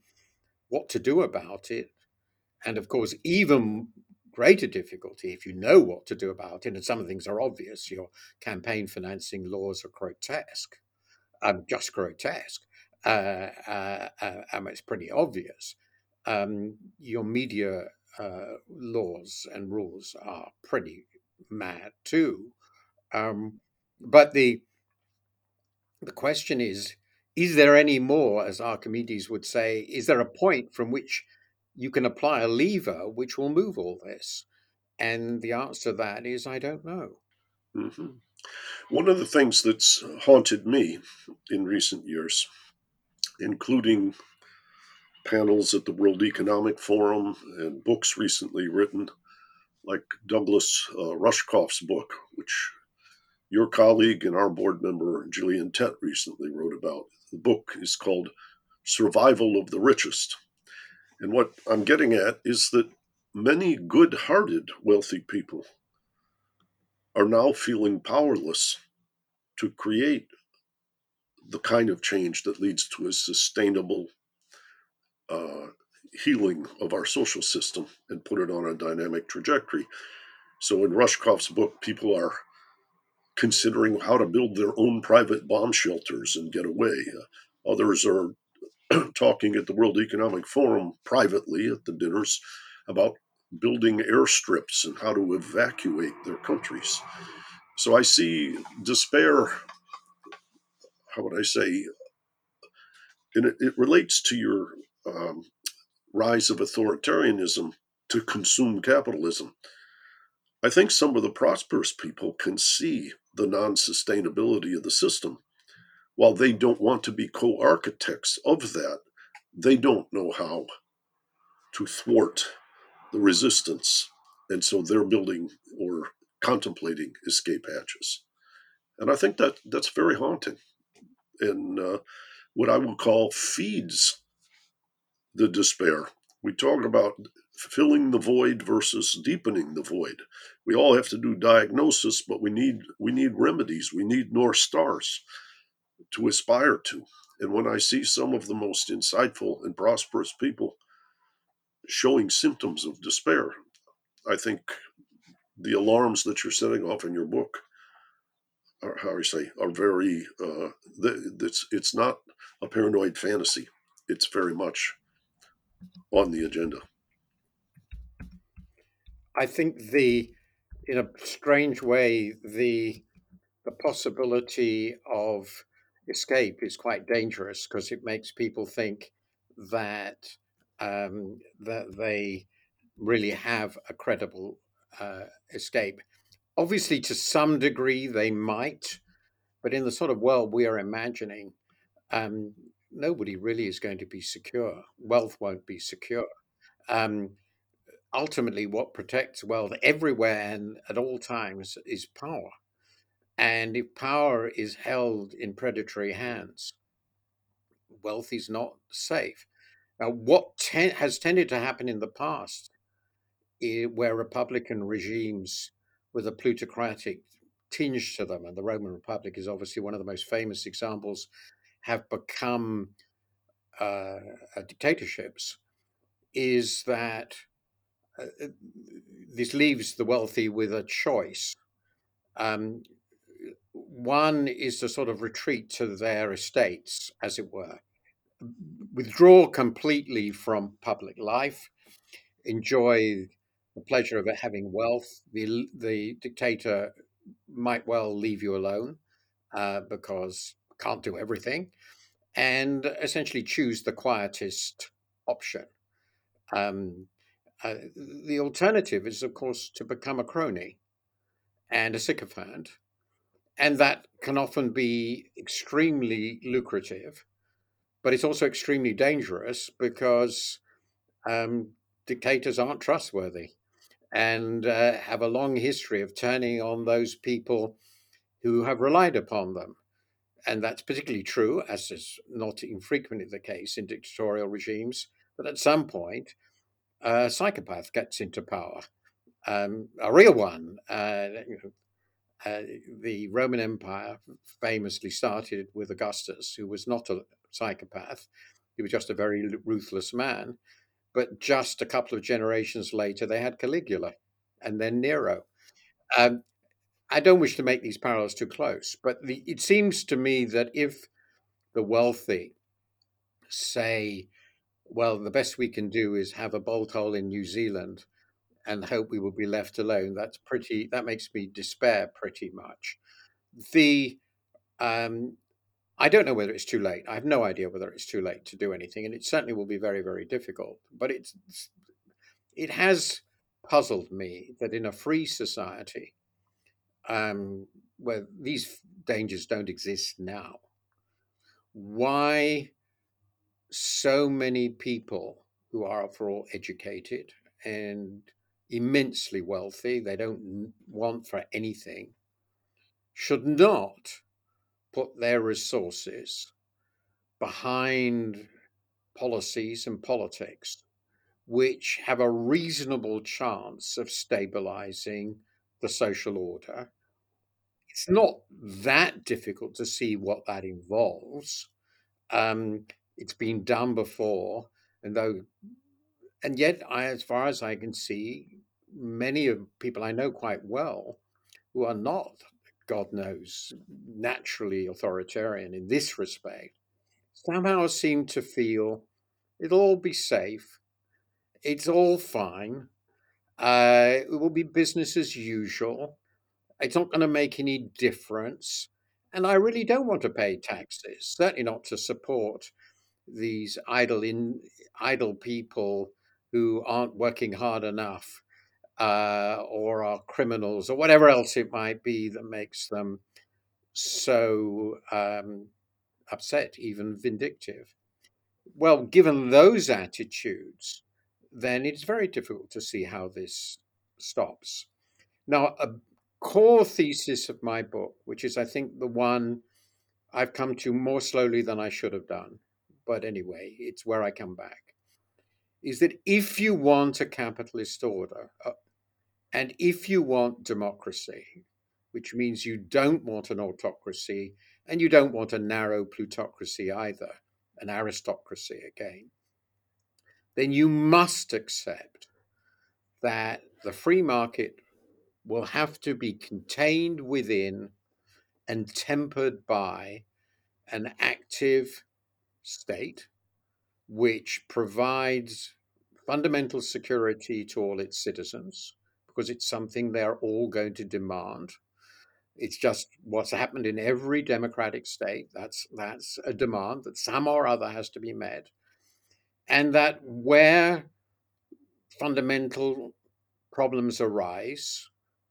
Speaker 4: what to do about it. And of course, even greater difficulty if you know what to do about it, and some of the things are obvious. Your campaign financing laws are grotesque, um, just grotesque. Uh, uh, uh, um, it's pretty obvious um, your media uh, laws and rules are pretty mad too. Um, but the the question is: Is there any more, as Archimedes would say, is there a point from which you can apply a lever which will move all this? And the answer to that is, I don't know.
Speaker 3: Mm-hmm. One of the things that's haunted me in recent years, including panels at the World Economic Forum and books recently written, like Douglas uh, Rushkoff's book, which your colleague and our board member Gillian Tett recently wrote about. The book is called Survival of the Richest. And what I'm getting at is that many good hearted wealthy people are now feeling powerless to create the kind of change that leads to a sustainable uh, healing of our social system and put it on a dynamic trajectory. So in Rushkoff's book, people are considering how to build their own private bomb shelters and get away. Uh, others are talking at the World Economic Forum privately at the dinners about building airstrips and how to evacuate their countries. So I see despair, how would I say, and it, it relates to your um, rise of authoritarianism to consume capitalism. I think some of the prosperous people can see the non sustainability of the system. While they don't want to be co architects of that, they don't know how to thwart the resistance. And so they're building or contemplating escape hatches. And I think that that's very haunting and uh, what I would call feeds the despair. We talk about filling the void versus deepening the void. We all have to do diagnosis, but we need we need remedies. We need north stars to aspire to. And when I see some of the most insightful and prosperous people showing symptoms of despair, I think the alarms that you're setting off in your book are how you say are very uh, it's it's not a paranoid fantasy. It's very much on the agenda.
Speaker 4: I think the, in a strange way, the the possibility of escape is quite dangerous because it makes people think that um, that they really have a credible uh, escape. Obviously, to some degree, they might, but in the sort of world we are imagining, um, nobody really is going to be secure. Wealth won't be secure. Um, ultimately, what protects wealth everywhere and at all times is power. And if power is held in predatory hands, wealth is not safe. Now, what ten- has tended to happen in the past, where Republican regimes with a plutocratic tinge to them, and the Roman Republic is obviously one of the most famous examples, have become uh, dictatorships, is that this leaves the wealthy with a choice. Um, one is to sort of retreat to their estates, as it were, withdraw completely from public life, enjoy the pleasure of having wealth. The the dictator might well leave you alone uh, because can't do everything, and essentially choose the quietest option. Um, uh, the alternative is, of course, to become a crony and a sycophant, and that can often be extremely lucrative, but it's also extremely dangerous because um, dictators aren't trustworthy and uh, have a long history of turning on those people who have relied upon them. And that's particularly true, as is not infrequently the case in dictatorial regimes, that at some point a psychopath gets into power, um, a real one. Uh, uh, the Roman Empire famously started with Augustus, who was not a psychopath, he was just a very ruthless man. But just a couple of generations later, they had Caligula and then Nero. Um, I don't wish to make these parallels too close, but the, it seems to me that if the wealthy say, well, the best we can do is have a bolt hole in New Zealand and hope we will be left alone, that's pretty, that makes me despair pretty much. The, um, I don't know whether it's too late. I have no idea whether it's too late to do anything, and it certainly will be very, very difficult. But it's it has puzzled me that in a free society, um, where these dangers don't exist now, why so many people who are, after all, educated and immensely wealthy, they don't want for anything, should not put their resources behind policies and politics which have a reasonable chance of stabilizing the social order. It's not that difficult to see what that involves. Um, it's been done before, and though, and yet, I, as far as I can see, many of people I know quite well who are not, God knows, naturally authoritarian in this respect, somehow seem to feel it'll all be safe it's all fine. Uh, it will be business as usual. It's not going to make any difference. And I really don't want to pay taxes, certainly not to support these idle in idle people who aren't working hard enough uh, or are criminals or whatever else it might be that makes them so um, upset, even vindictive. Well, given those attitudes, then it's very difficult to see how this stops. Now, a core thesis of my book, which is, I think, the one I've come to more slowly than I should have done, but anyway, it's where I come back, is that if you want a capitalist order, uh, and if you want democracy, which means you don't want an autocracy and you don't want a narrow plutocracy either, an aristocracy again, then you must accept that the free market will have to be contained within and tempered by an active state which provides fundamental security to all its citizens because it's something they're all going to demand. It's just what's happened in every democratic state. That's that's a demand that some or other has to be met. And that where fundamental problems arise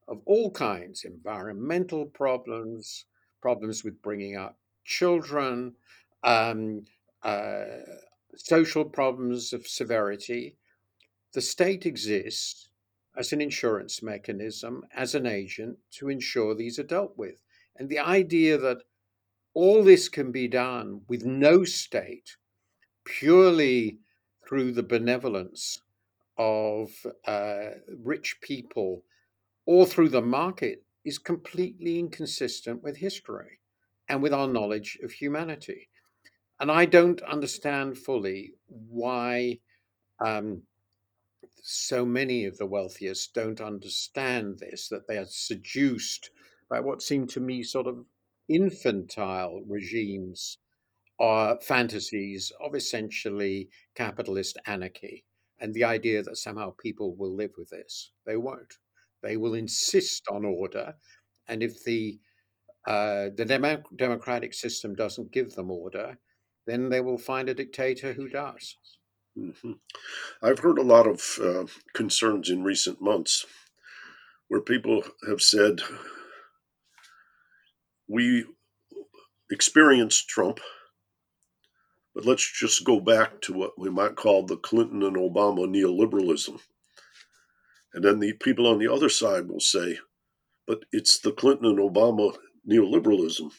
Speaker 4: of all kinds, environmental problems, problems with bringing up children, um, uh, social problems of severity, the state exists as an insurance mechanism, as an agent to ensure these are dealt with. And the idea that all this can be done with no state, purely through the benevolence of uh, rich people or through the market, is completely inconsistent with history and with our knowledge of humanity. And I don't understand fully why um, so many of the wealthiest don't understand this, that they are seduced by what seem to me sort of infantile regimes or fantasies of essentially capitalist anarchy and the idea that somehow people will live with this. They won't. They will insist on order. And if the uh, the dem- democratic system doesn't give them order, then they will find a dictator who does.
Speaker 3: hmm I've heard a lot of uh, concerns in recent months where people have said, we experienced Trump, but let's just go back to what we might call the Clinton and Obama neoliberalism. And then the people on the other side will say, but it's the Clinton and Obama neoliberalism,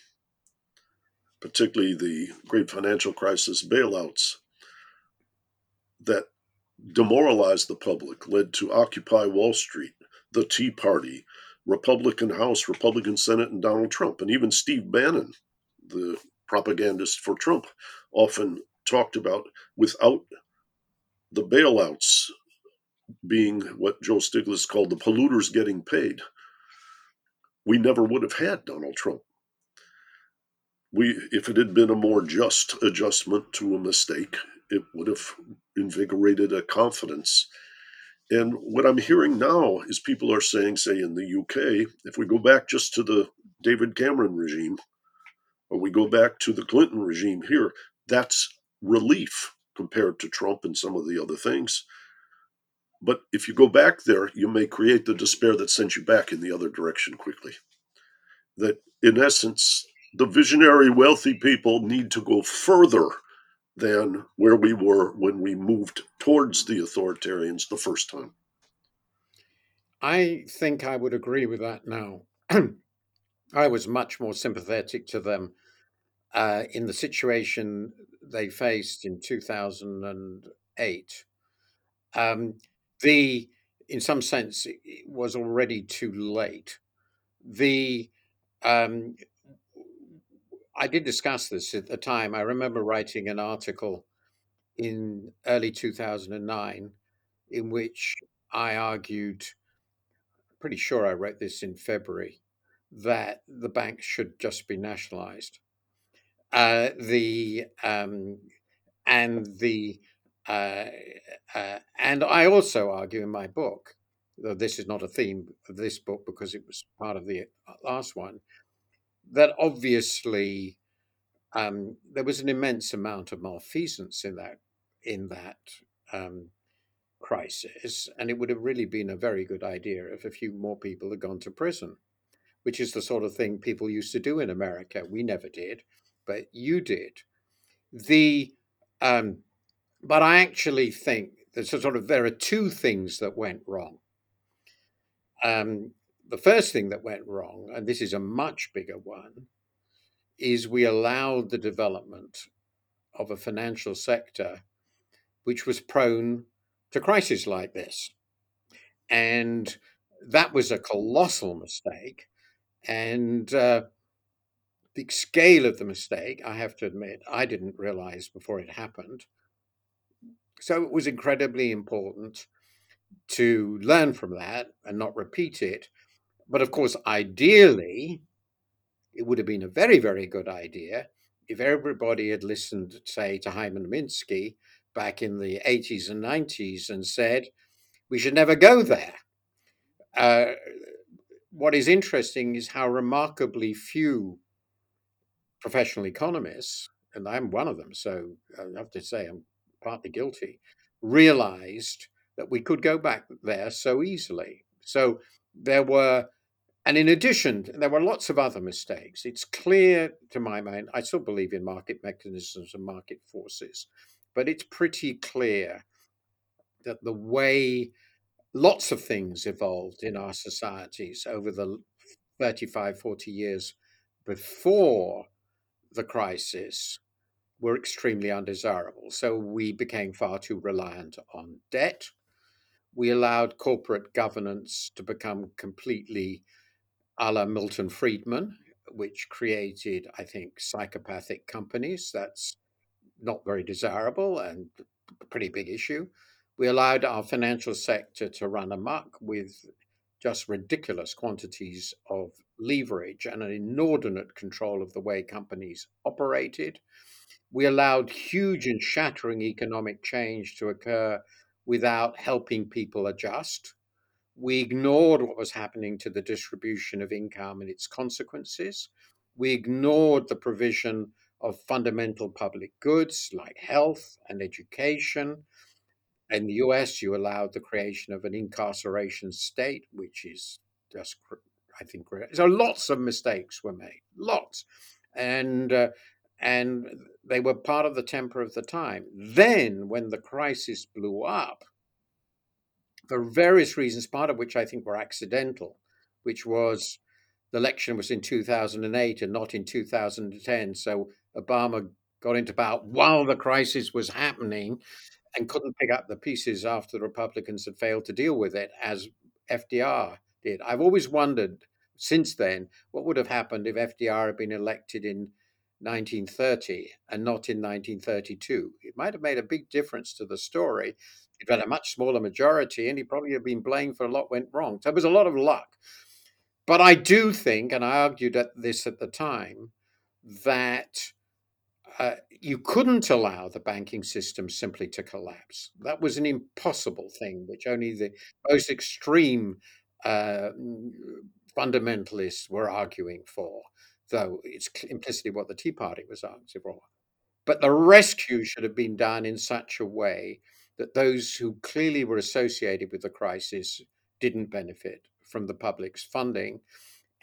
Speaker 3: particularly the great financial crisis bailouts, that demoralized the public, led to Occupy Wall Street, the Tea Party, Republican House, Republican Senate, and Donald Trump. And even Steve Bannon, the propagandist for Trump, often talked about without the bailouts being what Joe Stiglitz called the polluters getting paid, we never would have had Donald Trump. We, if it had been a more just adjustment to a mistake, it would have invigorated a confidence. And what I'm hearing now is people are saying, say in the UK, if we go back just to the David Cameron regime, or we go back to the Clinton regime here, that's relief compared to Trump and some of the other things. But if you go back there, you may create the despair that sends you back in the other direction quickly. That in essence, the visionary, wealthy people need to go further than where we were when we moved towards the authoritarians the first time.
Speaker 4: I think I would agree with that now. I was much more sympathetic to them uh, in the situation they faced in 2008. Um, the, in some sense, it was already too late. The, um, I did discuss this at the time. I remember writing an article in early 2009 in which I argued, pretty sure I wrote this in February, that the bank should just be nationalized. Uh, the um, and the uh, uh, and I also argue in my book though this is not a theme of this book because it was part of the last one, that obviously um, there was an immense amount of malfeasance in that in that um, crisis, and it would have really been a very good idea if a few more people had gone to prison, which is the sort of thing people used to do in America. We never did, but you did. The um, but I actually think there's a sort of there are two things that went wrong. Um, the first thing that went wrong, and this is a much bigger one, is we allowed the development of a financial sector which was prone to crises like this. And that was a colossal mistake. And uh, the scale of the mistake, I have to admit, I didn't realize before it happened. So it was incredibly important to learn from that and not repeat it. But of course, ideally, it would have been a very, very good idea if everybody had listened, say, to Hyman Minsky back in the 80s and 90s and said, we should never go there. Uh, what is interesting is how remarkably few professional economists, and I'm one of them, so I have to say I'm partly guilty, realized that we could go back there so easily. So there were, and in addition, there were lots of other mistakes. It's clear to my mind, I still believe in market mechanisms and market forces, but it's pretty clear that the way lots of things evolved in our societies over the 35, 40 years before the crisis were extremely undesirable. So we became far too reliant on debt. We allowed corporate governance to become completely a la Milton Friedman, which created, I think, psychopathic companies. That's not very desirable and a pretty big issue. We allowed our financial sector to run amok with just ridiculous quantities of leverage and an inordinate control of the way companies operated. We allowed huge and shattering economic change to occur without helping people adjust. We ignored what was happening to the distribution of income and its consequences. We ignored the provision of fundamental public goods like health and education. In the US, you allowed the creation of an incarceration state, which is just, I think, so lots of mistakes were made, lots. And uh, and they were part of the temper of the time. Then, when the crisis blew up, for various reasons, part of which I think were accidental, which was the election was in 2008 and not in 2010. So Obama got into power while the crisis was happening and couldn't pick up the pieces after the Republicans had failed to deal with it, as FDR did. I've always wondered since then what would have happened if FDR had been elected in 1930 and not in 1932. It might have made a big difference to the story. It had a much smaller majority, and he probably have been blamed for a lot went wrong. So it was a lot of luck. But I do think, and I argued at this at the time, that uh, you couldn't allow the banking system simply to collapse. That was an impossible thing, which only the most extreme uh, fundamentalists were arguing for though it's implicitly what the Tea Party was arguing for. But the rescue should have been done in such a way that those who clearly were associated with the crisis didn't benefit from the public's funding,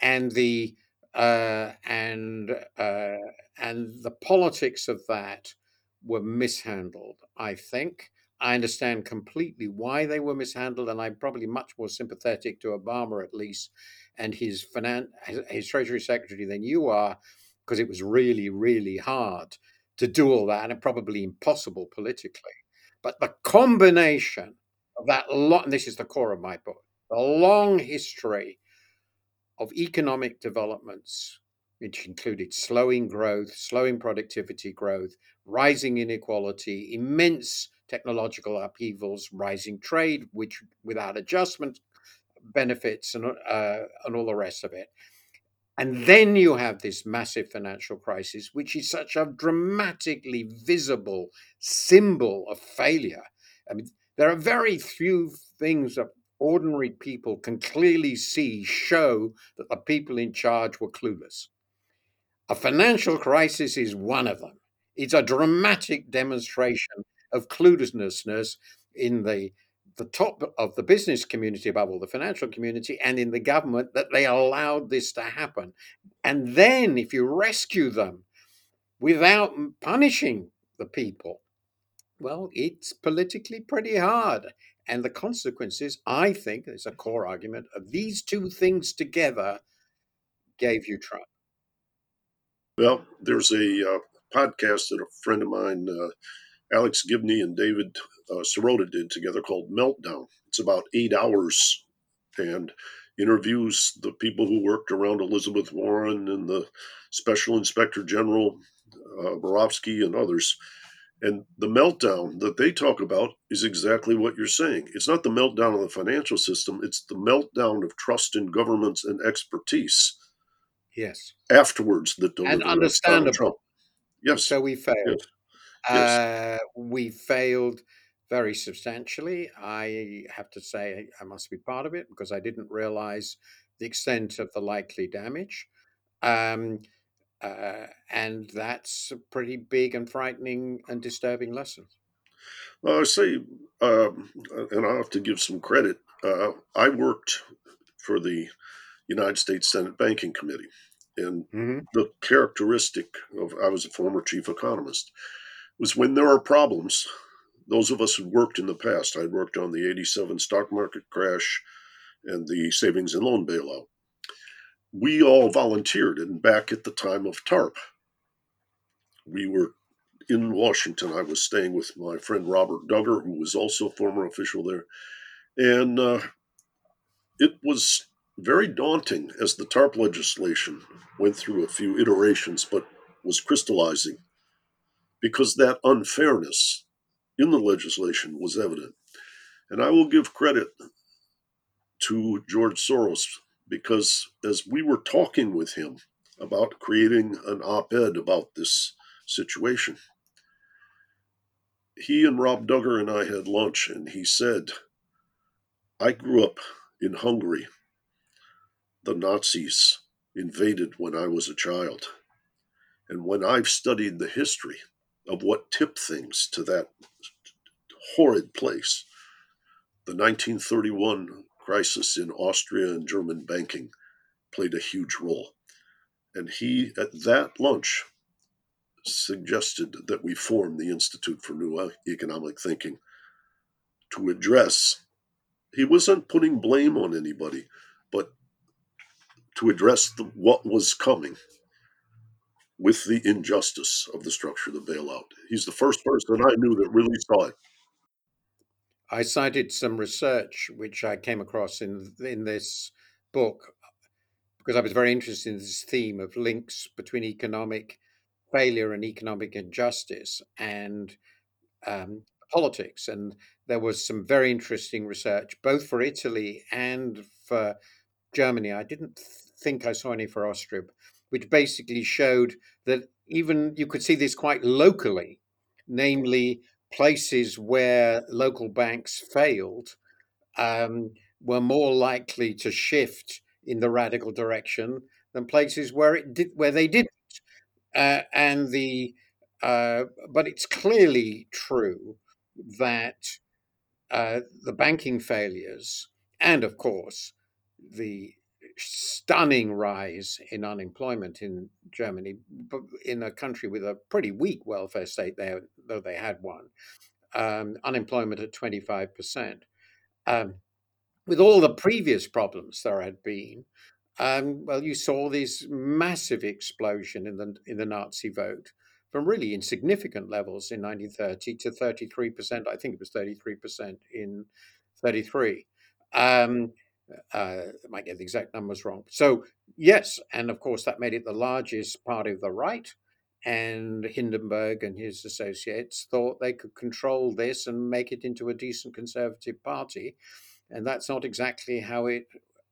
Speaker 4: and the uh, and uh, and the politics of that were mishandled. I think I understand completely why they were mishandled, and I'm probably much more sympathetic to Obama, at least, and his finance, his Treasury Secretary than you are, because it was really, really hard to do all that, and probably impossible politically. But the combination of that lot, and this is the core of my book, the long history of economic developments, which included slowing growth, slowing productivity growth, rising inequality, immense technological upheavals, rising trade, which without adjustment benefits and uh, and all the rest of it. And then you have this massive financial crisis, which is such a dramatically visible symbol of failure. I mean, there are very few things that ordinary people can clearly see show that the people in charge were clueless. A financial crisis is one of them. It's a dramatic demonstration of cluelessness in the the top of the business community above all the financial community and in the government that they allowed this to happen. And then if you rescue them without punishing the people well it's politically pretty hard. And the consequences i think is a core argument of these two things together gave you trump
Speaker 3: Well, there's a uh, podcast that a friend of mine, uh, Alex Gibney and David uh, Sirota did together called Meltdown. It's about eight hours and interviews the people who worked around Elizabeth Warren and the Special Inspector General uh, Barofsky and others. And the meltdown that they talk about is exactly what you're saying. It's not the meltdown of the financial system, it's the meltdown of trust in governments and expertise
Speaker 4: yes
Speaker 3: afterwards that delivered
Speaker 4: and understandable.
Speaker 3: Yes.
Speaker 4: so we failed
Speaker 3: yes. Yes.
Speaker 4: Uh, we failed very substantially. I have to say I must be part of it because I didn't realize the extent of the likely damage. Um, uh, and that's a pretty big and frightening and disturbing lesson.
Speaker 3: Well, I say, um, and I have to give some credit. Uh, I worked for the United States Senate Banking Committee, and
Speaker 4: hmm
Speaker 3: the characteristic of I was a former chief economist was when there are problems. Those of us who worked in the past—I'd worked on the '87 stock market crash and the savings and loan bailout. We all volunteered, and back at the time of TARP, we were in Washington. I was staying with my friend Robert Dugger, who was also a former official there, and uh, it was very daunting as the TARP legislation went through a few iterations, but was crystallizing because that unfairness in the legislation was evident. And I will give credit to George Soros because as we were talking with him about creating an op ed about this situation, he and Rob Dugger and I had lunch, and he said, I grew up in Hungary. The Nazis invaded when I was a child. And when I've studied the history of what tipped things to that horrid place, the 1931 crisis in Austria and German banking played a huge role. And he, at that lunch, suggested that we form the Institute for New Economic Thinking to address, he wasn't putting blame on anybody, but to address the, what was coming with the injustice of the structure of the bailout. He's the first person I knew that really saw it.
Speaker 4: I cited some research which I came across in in this book because I was very interested in this theme of links between economic failure and economic injustice and um, politics. And there was some very interesting research, both for Italy and for Germany. I didn't think I saw any for Austria, which basically showed that even you could see this quite locally, namely places where local banks failed um, were more likely to shift in the radical direction than places where it did where they didn't. Uh, and the uh, but it's clearly true that uh, the banking failures and of course the stunning rise in unemployment in Germany, in a country with a pretty weak welfare state there, though they had one, um, unemployment at 25%. Um, with all the previous problems there had been, um, well, you saw this massive explosion in the in the Nazi vote from really insignificant levels in 1930 to 33 percent. I think it was 33 percent in 33. Um, uh, might get the exact numbers wrong. So yes, and of course that made it the largest party of the right. And Hindenburg and his associates thought they could control this and make it into a decent conservative party, and that's not exactly how it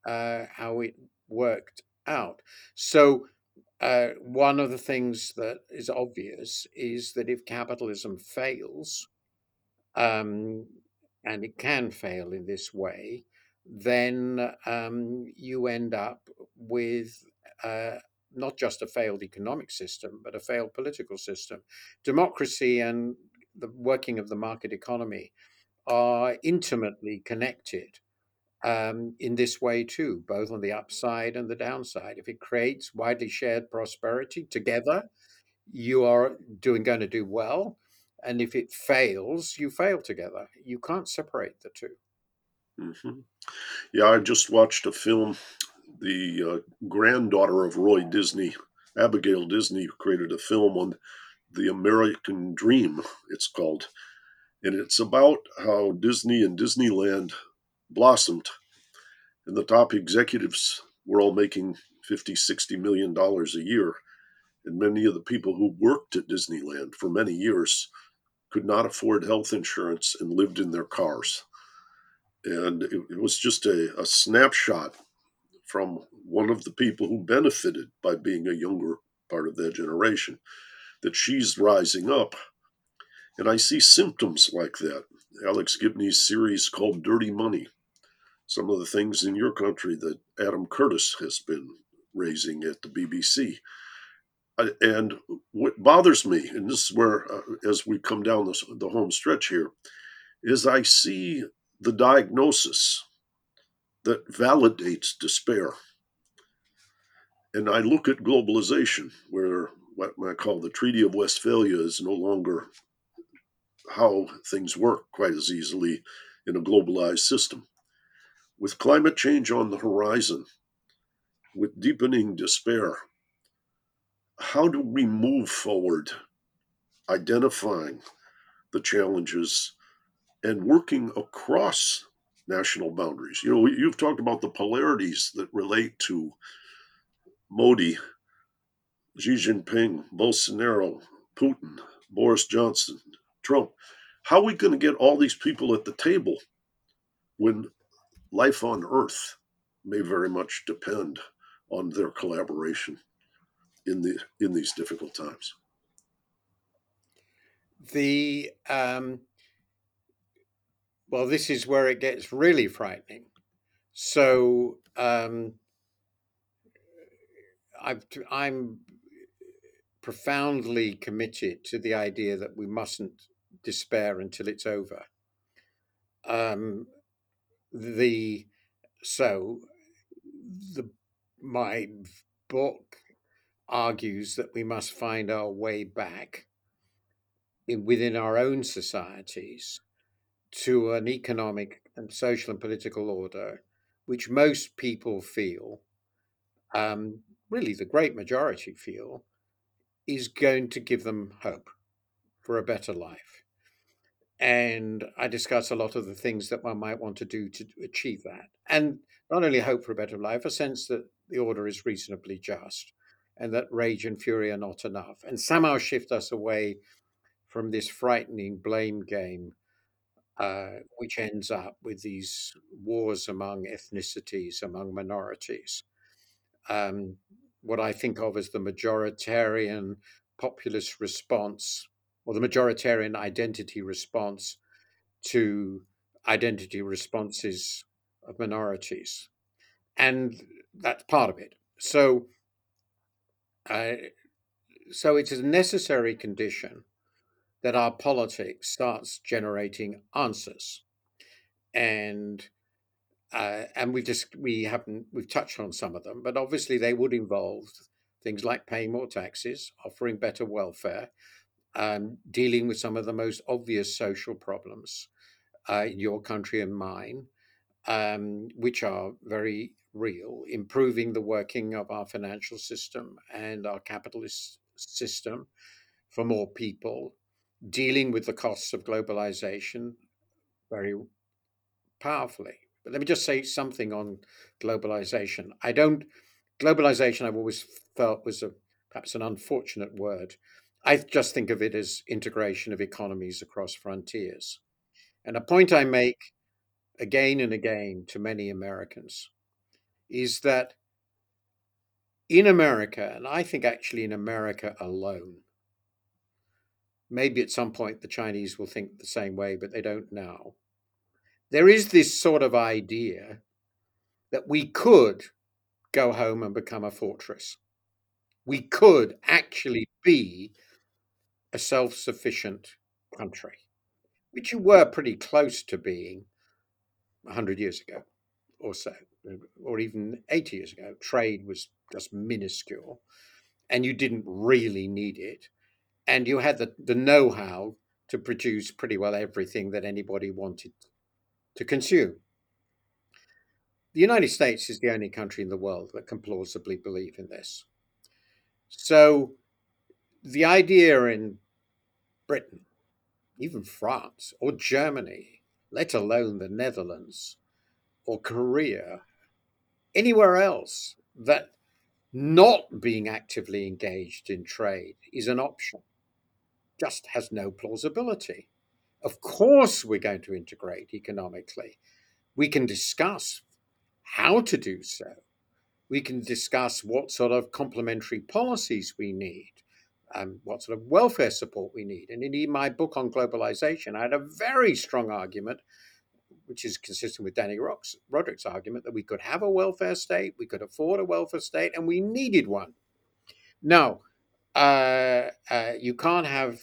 Speaker 4: uh, how it worked out. So. Uh, one of the things that is obvious is that if capitalism fails, um, and it can fail in this way, then um, you end up with uh, not just a failed economic system, but a failed political system. Democracy and the working of the market economy are intimately connected um, in this way too, both on the upside and the downside. If it creates widely shared prosperity together, you are doing going to do well, and if it fails, you fail together. You can't separate the 2
Speaker 3: hmm Yeah, I just watched a film. The uh, granddaughter of Roy Disney, Abigail Disney, created a film on the American Dream. It's called, and it's about how Disney and Disneyland blossomed, and the top executives were all making 50, 60 million dollars a year. And many of the people who worked at Disneyland for many years could not afford health insurance and lived in their cars. And it, it was just a, a snapshot from one of the people who benefited by being a younger part of their generation that she's rising up. And I see symptoms like that. Alex Gibney's series called Dirty Money, some of the things in your country that Adam Curtis has been raising at the BBC. And what bothers me, and this is where, uh, as we come down this, the home stretch here, is I see the diagnosis that validates despair. And I look at globalization, where what I call the Treaty of Westphalia is no longer how things work quite as easily in a globalized system. With climate change on the horizon, with deepening despair, how do we move forward identifying the challenges and working across national boundaries? You know, you've talked about the polarities that relate to Modi, Xi Jinping, Bolsonaro, Putin, Boris Johnson, Trump. How are we going to get all these people at the table when life on Earth may very much depend on their collaboration in the in these difficult times?
Speaker 4: The um, well, this is where it gets really frightening. So um, I've, I'm profoundly committed to the idea that we mustn't despair until it's over. Um, the so the my book argues that we must find our way back in, within our own societies to an economic and social and political order which most people feel, um, really the great majority feel, is going to give them hope for a better life. And I discuss a lot of the things that one might want to do to achieve that. And not only hope for a better life, a sense that the order is reasonably just and that rage and fury are not enough, and somehow shift us away from this frightening blame game, uh, which ends up with these wars among ethnicities, among minorities. Um, what I think of as the majoritarian populist response, or the majoritarian identity response to identity responses of minorities. And that's part of it. So, uh, so it's a necessary condition that our politics starts generating answers, and uh, and we just we haven't we've touched on some of them, but obviously they would involve things like paying more taxes, offering better welfare, um, dealing with some of the most obvious social problems uh, in your country and mine, um, which are very real, improving the working of our financial system and our capitalist system for more people, dealing with the costs of globalization very powerfully. But let me just say something on globalization. I don't, globalization I've always felt was a perhaps an unfortunate word. I just think of it as integration of economies across frontiers. And a point I make again and again to many Americans is that in America, and I think actually in America alone, maybe at some point the Chinese will think the same way, but they don't now. There is this sort of idea that we could go home and become a fortress. We could actually be a self sufficient country, which you were pretty close to being 100 years ago or so, or even 80 years ago. Trade was just minuscule and you didn't really need it. And you had the, the know how to produce pretty well everything that anybody wanted to consume. The United States is the only country in the world that can plausibly believe in this. So the idea in Britain, even France or Germany, let alone the Netherlands or Korea, anywhere else, that not being actively engaged in trade is an option just has no plausibility. Of course, we're going to integrate economically. We can discuss how to do so. We can discuss what sort of complementary policies we need, um, what sort of welfare support we need. And indeed, my book on globalization, I had a very strong argument, which is consistent with Dani Rodrik's argument, that we could have a welfare state, we could afford a welfare state, and we needed one. Now, uh, uh, you can't have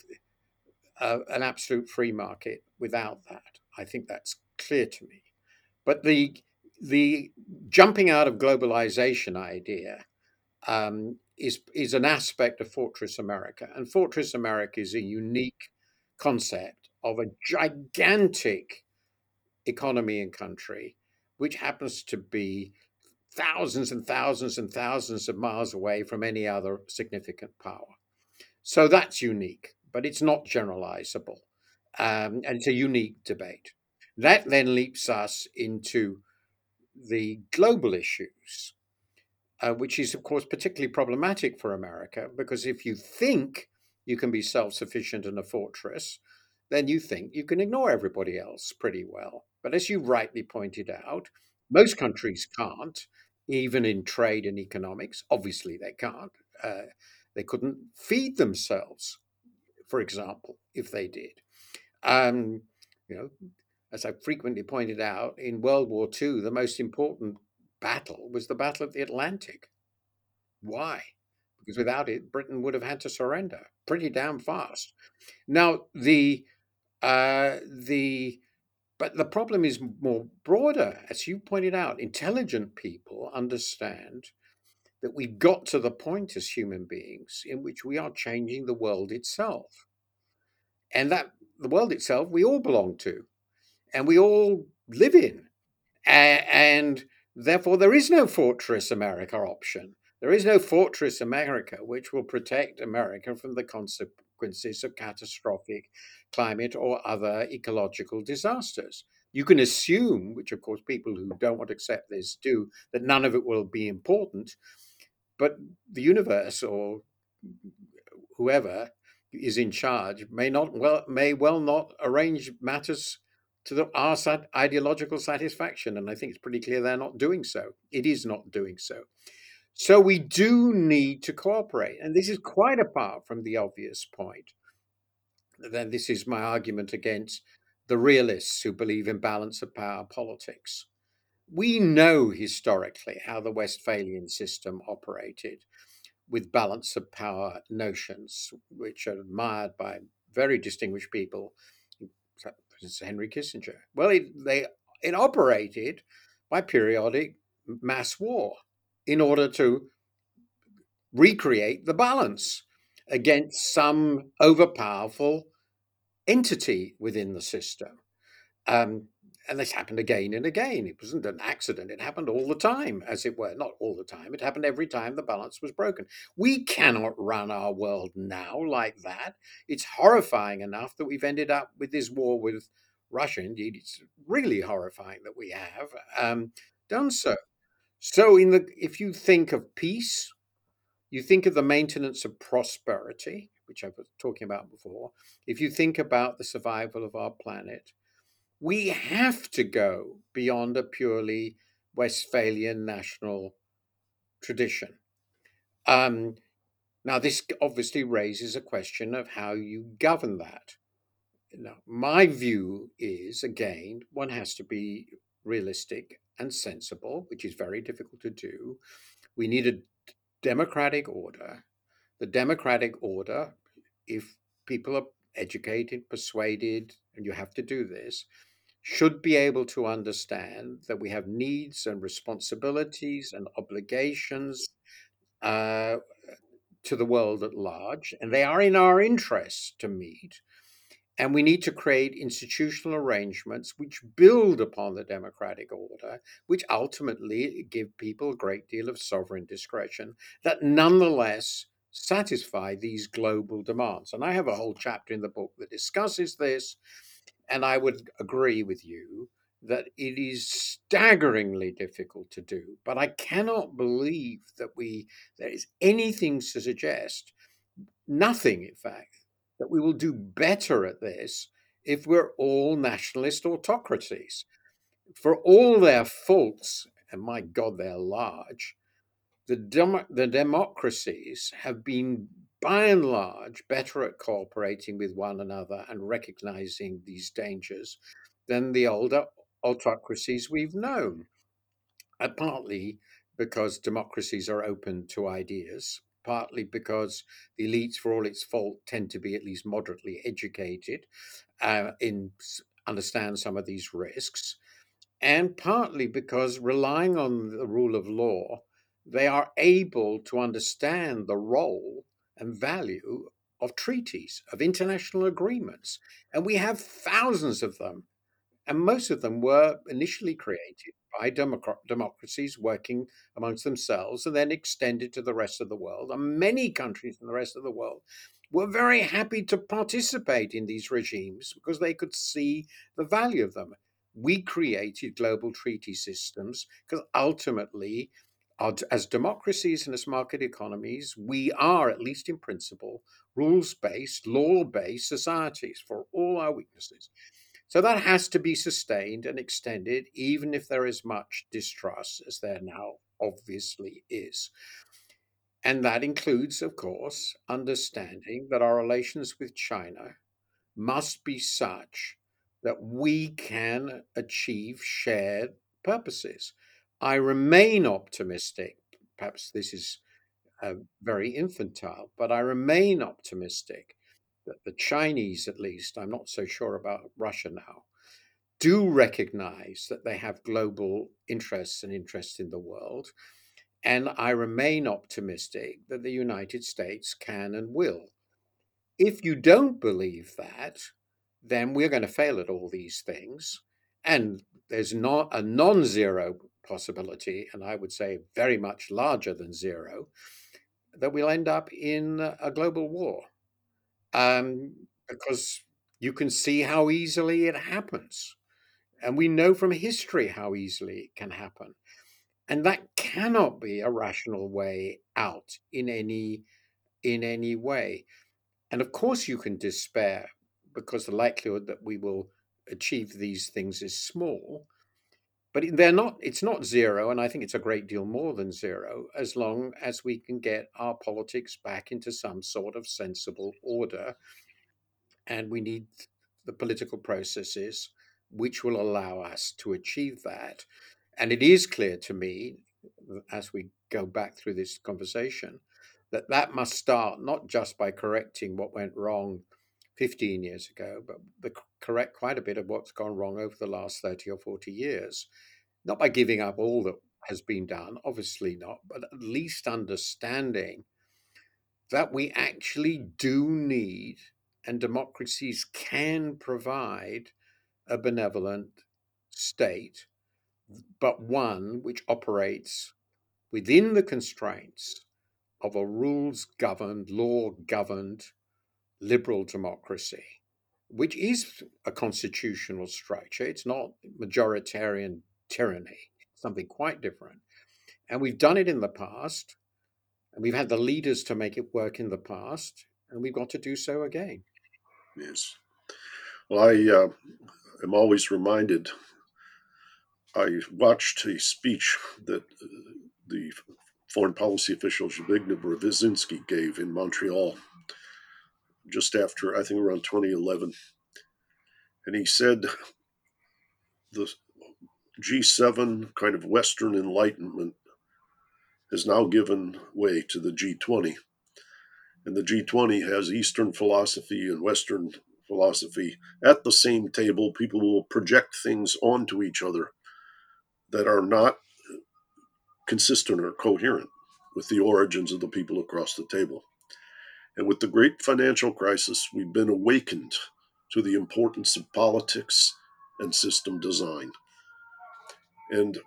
Speaker 4: uh, an absolute free market without that. I think that's clear to me. But the the jumping out of globalization idea um, is is an aspect of Fortress America, and Fortress America is a unique concept of a gigantic economy and country, which happens to be thousands and thousands and thousands of miles away from any other significant power. So that's unique, but it's not generalizable. Um, and it's a unique debate. That then leaps us into the global issues, uh, which is, of course, particularly problematic for America because if you think you can be self sufficient in a fortress, then you think you can ignore everybody else pretty well. But as you rightly pointed out, most countries can't, even in trade and economics. Obviously, they can't. Uh, they couldn't feed themselves, for example, if they did. Um, you know, as I frequently pointed out, in World War II, the most important battle was the Battle of the Atlantic. Why? Because without it, Britain would have had to surrender pretty damn fast. Now, the uh, the but the problem is more broader, as you pointed out. Intelligent people understand that we've got to the point as human beings in which we are changing the world itself, and that the world itself we all belong to and we all live in. and therefore, there is no Fortress America option. There is no Fortress America which will protect America from the consequences of catastrophic climate or other ecological disasters. You can assume, which of course people who don't want to accept this do, that none of it will be important, but the universe or whoever is in charge may not well may well not arrange matters to the, our ideological satisfaction. And I think it's pretty clear they're not doing so. It is not doing so. So we do need to cooperate. And this is quite apart from the obvious point. Then this is my argument against the realists who believe in balance of power politics. We know historically how the Westphalian system operated with balance of power notions, which are admired by very distinguished people is Henry Kissinger. Well, it, they it operated by periodic mass war in order to recreate the balance against some overpowerful entity within the system. Um, and this happened again and again. It wasn't an accident. It happened all the time, as it were. Not all the time. It happened every time the balance was broken. We cannot run our world now like that. It's horrifying enough that we've ended up with this war with Russia. Indeed, it's really horrifying that we have um, done so. So, in the if you think of peace, you think of the maintenance of prosperity, which I was talking about before. If you think about the survival of our planet, we have to go beyond a purely Westphalian national tradition. Um, now, this obviously raises a question of how you govern that. Now, my view is again, one has to be realistic and sensible, which is very difficult to do. We need a democratic order. The democratic order, if people are educated, persuaded, and you have to do this, should be able to understand that we have needs and responsibilities and obligations uh, to the world at large, and they are in our interest to meet. And we need to create institutional arrangements which build upon the democratic order, which ultimately give people a great deal of sovereign discretion that nonetheless satisfy these global demands. And I have a whole chapter in the book that discusses this. And I would agree with you that it is staggeringly difficult to do. But I cannot believe that we there is anything to suggest, nothing in fact, that we will do better at this if we're all nationalist autocracies. For all their faults, and my God, they're large, the, dem- the democracies have been by and large better at cooperating with one another and recognizing these dangers than the older autocracies we've known. Uh, partly because democracies are open to ideas, partly because the elites, for all its fault, tend to be at least moderately educated uh, in understand some of these risks, and partly because relying on the rule of law, they are able to understand the role and value of treaties, of international agreements. And we have thousands of them and most of them were initially mm. created by democ- democracies working amongst themselves and then extended to the rest of the world. And many countries in the rest of the world were very happy to participate in these regimes because they could see the value of them. We created global treaty systems because ultimately, as democracies and as market economies, we are, at least in principle, rules based, law based societies for all our weaknesses. So that has to be sustained and extended, even if there is much distrust, as there now obviously is. And that includes, of course, understanding that our relations with China must be such that we can achieve shared purposes. I remain optimistic. Perhaps this is uh, very infantile, but I remain optimistic the Chinese, at least, I'm not so sure about Russia now, do recognize that they have global interests and interests in the world. And I remain optimistic that the United States can and will. If you don't believe that, then we're going to fail at all these things. And there's not a non zero possibility, and I would say very much larger than zero, that we'll end up in a global war um, because you can see how easily it happens. And we know from history how easily it can happen. And that cannot be a rational way out in any in any way. And of course you can despair because the likelihood that we will achieve these things is small. But they're not it's not zero, and I think it's a great deal more than zero, as long as we can get our politics back into some sort of sensible order and we need the political processes which will allow us to achieve that. And it is clear to me, as we go back through this conversation, that that must start not just by correcting what went wrong 15 years ago, but the, correct quite a bit of what's gone wrong over the last 30 or 40 years. Not by giving up all that has been done, obviously not, but at least understanding that we actually do need and democracies can provide a benevolent state, but one which operates within the constraints of a rules governed, law governed liberal democracy, which is a constitutional structure. It's not majoritarian tyranny, something quite different. And we've done it in the past, and we've had the leaders to make it work in the past, and we've got to do so again.
Speaker 3: Yes. Well, I uh, am always reminded. I watched a speech that uh, the foreign policy official Zbigniew Brzezinski gave in Montreal just after, I think, around 2011. And he said the G7 kind of Western enlightenment has now given way to the G20. And the G20 has Eastern philosophy and Western philosophy at the same table. People will project things onto each other that are not consistent or coherent with the origins of the people across the table. And with the great financial crisis, we've been awakened to the importance of politics and system design. And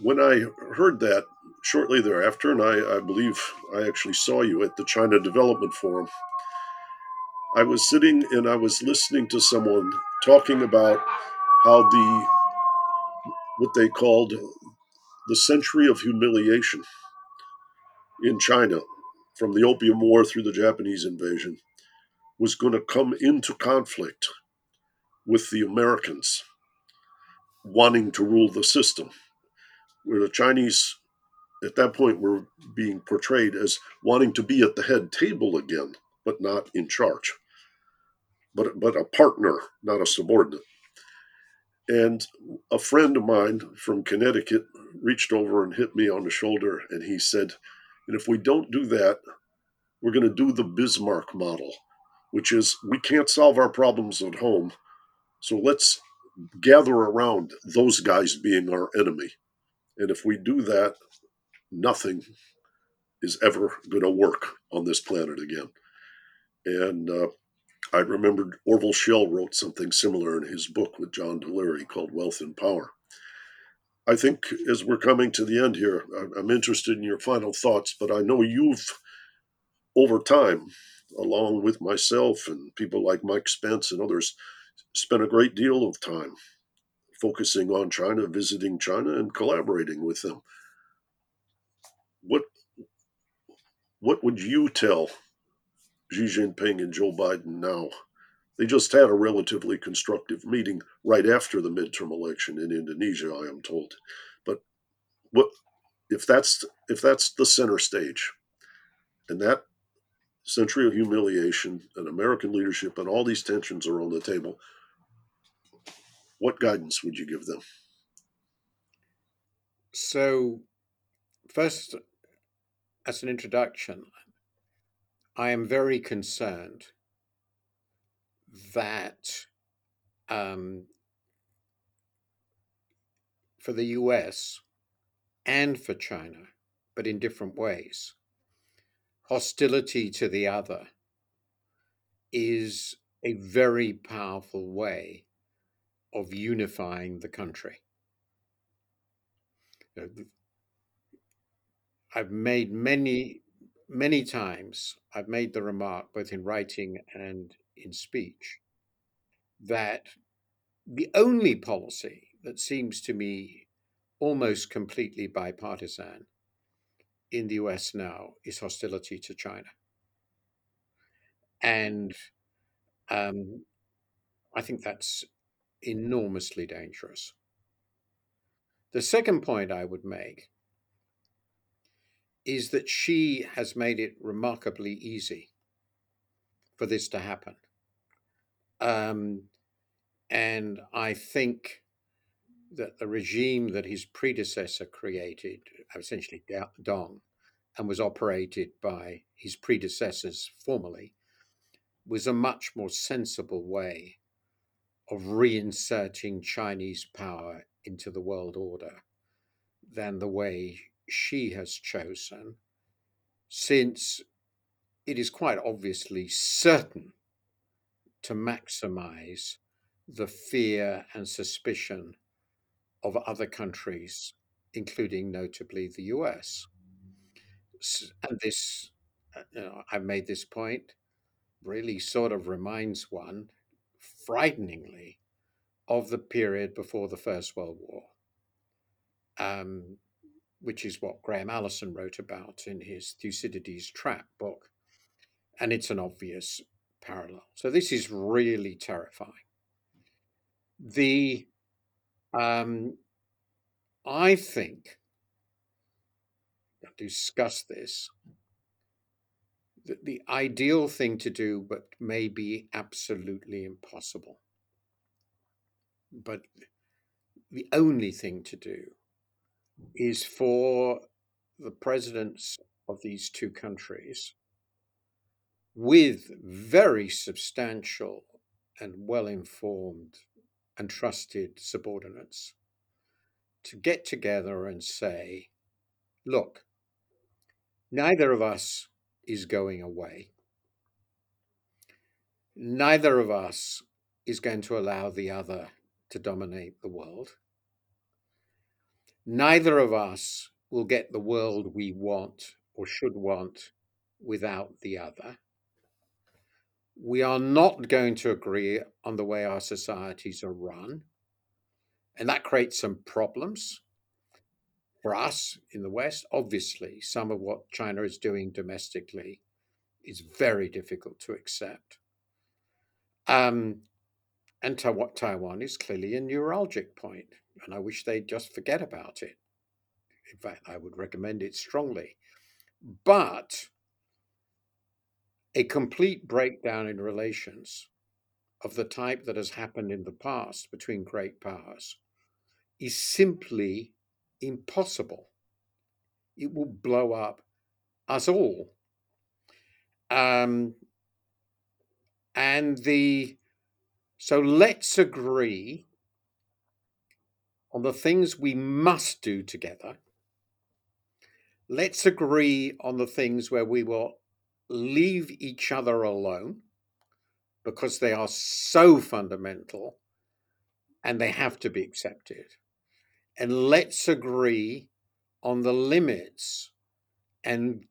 Speaker 3: when I heard that shortly thereafter, and I, I believe I actually saw you at the China Development Forum, I was sitting and I was listening to someone talking about how the what they called the century of humiliation in China from the Opium War through the Japanese invasion was going to come into conflict with the Americans wanting to rule the system, where the Chinese at that point were being portrayed as wanting to be at the head table again, but not in charge, but, but a partner, not a subordinate. And a friend of mine from Connecticut reached over and hit me on the shoulder, and he said, And if we don't do that, we're going to do the Bismarck model, which is we can't solve our problems at home. So let's gather around those guys being our enemy. And if we do that, nothing is ever going to work on this planet again. And uh, I remembered Orville Schell wrote something similar in his book with John Delury called Wealth and Power. I think as we're coming to the end here, I'm interested in your final thoughts, but I know you've, over time, along with myself and people like Mike Spence and others, spent a great deal of time focusing on China, visiting China, and collaborating with them. What what would you tell Xi Jinping and Joe Biden now? They just had a relatively constructive meeting right after the midterm election in Indonesia, I am told. But what if that's if that's the center stage, and that century of humiliation and American leadership and all these tensions are on the table, what guidance would you give them?
Speaker 4: So, first, as an introduction, I am very concerned that um, for the US and for China, but in different ways, hostility to the other is a very powerful way of unifying the country. I've made many, many times, I've made the remark, both in writing and in speech, that the only policy that seems to me almost completely bipartisan in the US now is hostility to China. And um, I think that's enormously dangerous. The second point I would make is that Xi has made it remarkably easy for this to happen. Um, and I think that the regime that his predecessor created, essentially Deng, and was operated by his predecessors formerly, was a much more sensible way of reinserting Chinese power into the world order than the way Xi has chosen, since it is quite obviously certain to maximize the fear and suspicion of other countries, including notably the US. And this, uh, you know, I've made this point, really sort of reminds one frighteningly of the period before the First World War, um, which is what Graham Allison wrote about in his Thucydides' Trap book. And it's an obvious parallel. So this is really terrifying. The um, I think to discuss this that the ideal thing to do, but may be absolutely impossible. But the only thing to do is for the presidents of these two countries, with very substantial and well informed and trusted subordinates, to get together and say, look, neither of us is going away. Neither of us is going to allow the other to dominate the world. Neither of us will get the world we want or should want without the other. We are not going to agree on the way our societies are run. And that creates some problems for us in the West. Obviously, some of what China is doing domestically is very difficult to accept. Um, and Taiwan is clearly a neuralgic point, and I wish they'd just forget about it. In fact, I would recommend it strongly. But a complete breakdown in relations of the type that has happened in the past between great powers is simply impossible. It will blow up us all. Um, and the so let's agree on the things we must do together. Let's agree on the things where we will leave each other alone because they are so fundamental and they have to be accepted. And let's agree on the limits and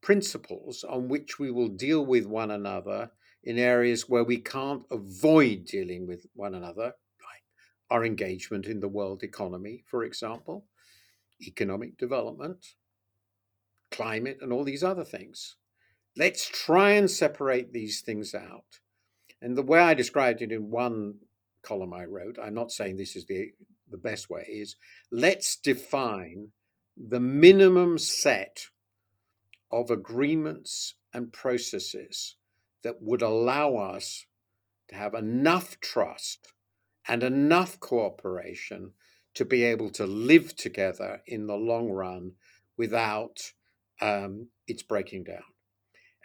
Speaker 4: principles on which we will deal with one another in areas where we can't avoid dealing with one another, like our engagement in the world economy, for example, economic development, climate, and all these other things. Let's try and separate these things out. And the way I described it in one column I wrote, I'm not saying this is the, the best way, is let's define the minimum set of agreements and processes that would allow us to have enough trust and enough cooperation to be able to live together in the long run without um, its breaking down.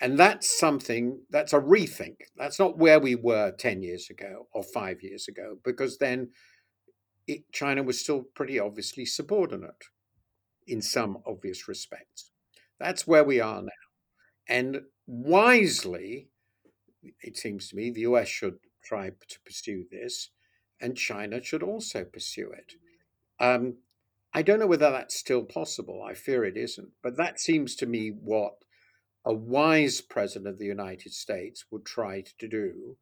Speaker 4: And that's something that's a rethink. That's not where we were 10 years ago or five years ago, because then it, China was still pretty obviously subordinate in some obvious respects. That's where we are now. And wisely, it seems to me, the US should try to pursue this, and China should also pursue it. Um, I don't know whether that's still possible. I fear it isn't. But that seems to me what a wise president of the United States would try to do,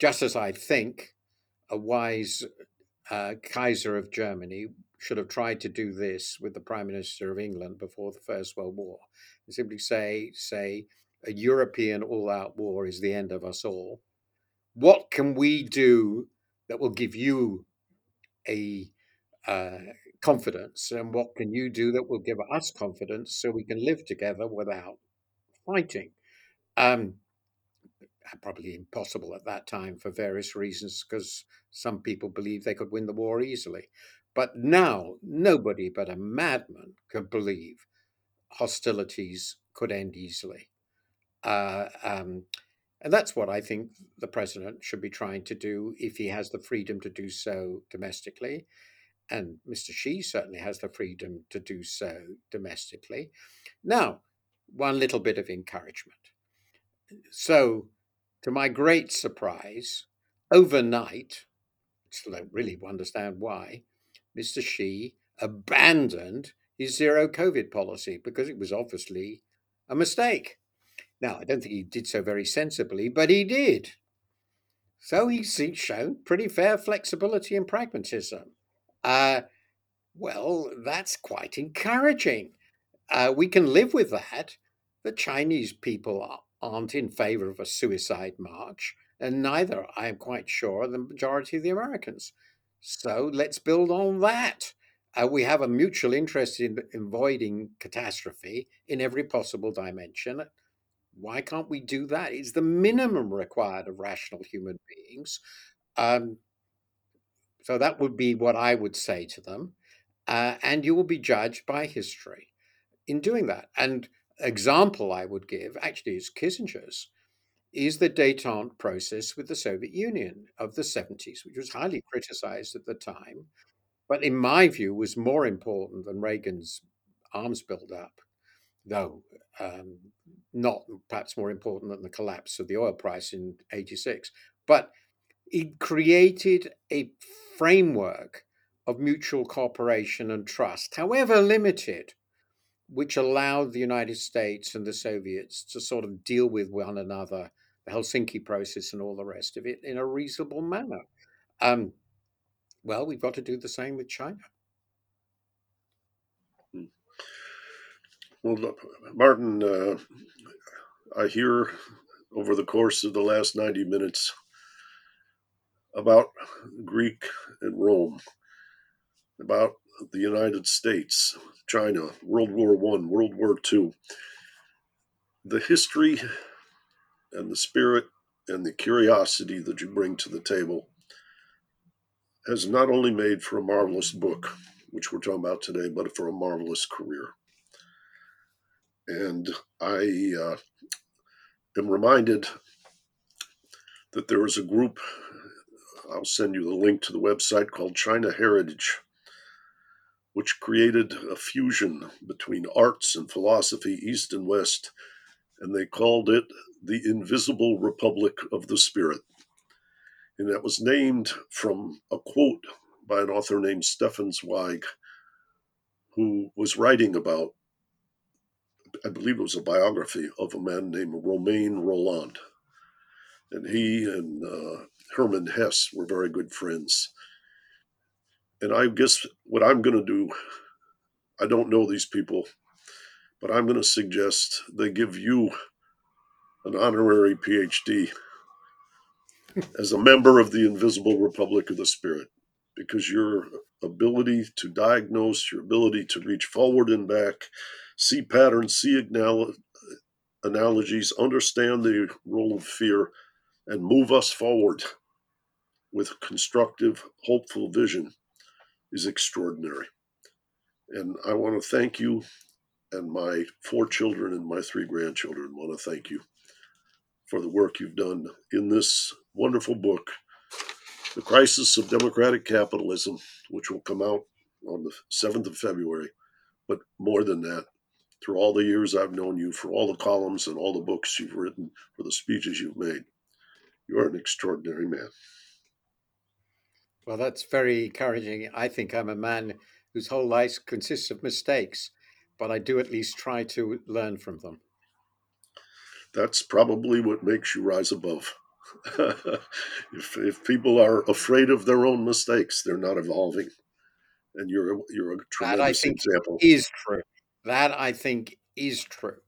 Speaker 4: just as I think a wise uh, Kaiser of Germany should have tried to do this with the Prime Minister of England before the First World War. And simply say, say, a European all out war is the end of us all. What can we do that will give you a uh, confidence? And what can you do that will give us confidence so we can live together without fighting. Um, probably impossible at that time for various reasons, because some people believed they could win the war easily. But now, nobody but a madman could believe hostilities could end easily. Uh, um, and that's what I think the president should be trying to do if he has the freedom to do so domestically. And Mr. Xi certainly has the freedom to do so domestically. Now, one little bit of encouragement. So, to my great surprise, overnight, still don't really understand why, Mr. Xi abandoned his zero COVID policy because it was obviously a mistake. Now, I don't think he did so very sensibly, but he did. So he's shown pretty fair flexibility and pragmatism. Uh, well, that's quite encouraging. Uh, we can live with that the Chinese people aren't in favor of a suicide march, and neither, I am quite sure, the majority of the Americans. So let's build on that. Uh, we have a mutual interest in avoiding catastrophe in every possible dimension. Why can't we do that? It's the minimum required of rational human beings. Um, So that would be what I would say to them. Uh, and you will be judged by history in doing that. And example I would give actually is Kissinger's is the detente process with the Soviet Union of the 70s, which was highly criticized at the time, but in my view was more important than Reagan's arms buildup, though um, not perhaps more important than the collapse of the oil price in 86. But it created a framework of mutual cooperation and trust, however limited, which allowed the United States and the Soviets to sort of deal with one another, the Helsinki process and all the rest of it, in a reasonable manner. Um, well, we've got to do the same with China.
Speaker 3: Hmm. Well, Martin, uh, I hear over the course of the last 90 minutes about Greek and Rome, about the United States, China, World War One, World War Two. The history and the spirit and the curiosity that you bring to the table has not only made for a marvelous book, which we're talking about today, but for a marvelous career. And I uh, am reminded that there is a group, I'll send you the link to the website called China Heritage, which created a fusion between arts and philosophy, East and West, and they called it the Invisible Republic of the Spirit. And that was named from a quote by an author named Stefan Zweig, who was writing about, I believe it was a biography of a man named Romain Rolland. And he and uh, Hermann Hesse were very good friends. And I guess what I'm going to do, I don't know these people, but I'm going to suggest they give you an honorary PhD as a member of the Invisible Republic of the Spirit because your ability to diagnose, your ability to reach forward and back, see patterns, see analogies, understand the role of fear, and move us forward with constructive, hopeful vision is extraordinary. And I want to thank you and my four children and my three grandchildren want to thank you for the work you've done in this wonderful book, The Crisis of Democratic Capitalism, which will come out on the 7th of February. But more than that, through all the years I've known you, for all the columns and all the books you've written, for the speeches you've made, you're an extraordinary man.
Speaker 4: Well, that's very encouraging. I think I'm a man whose whole life consists of mistakes, but I do at least try to learn from them.
Speaker 3: That's probably what makes you rise above. if, if people are afraid of their own mistakes, they're not evolving. And you're you're a tremendous that I think example.
Speaker 4: Is true. That I think is true,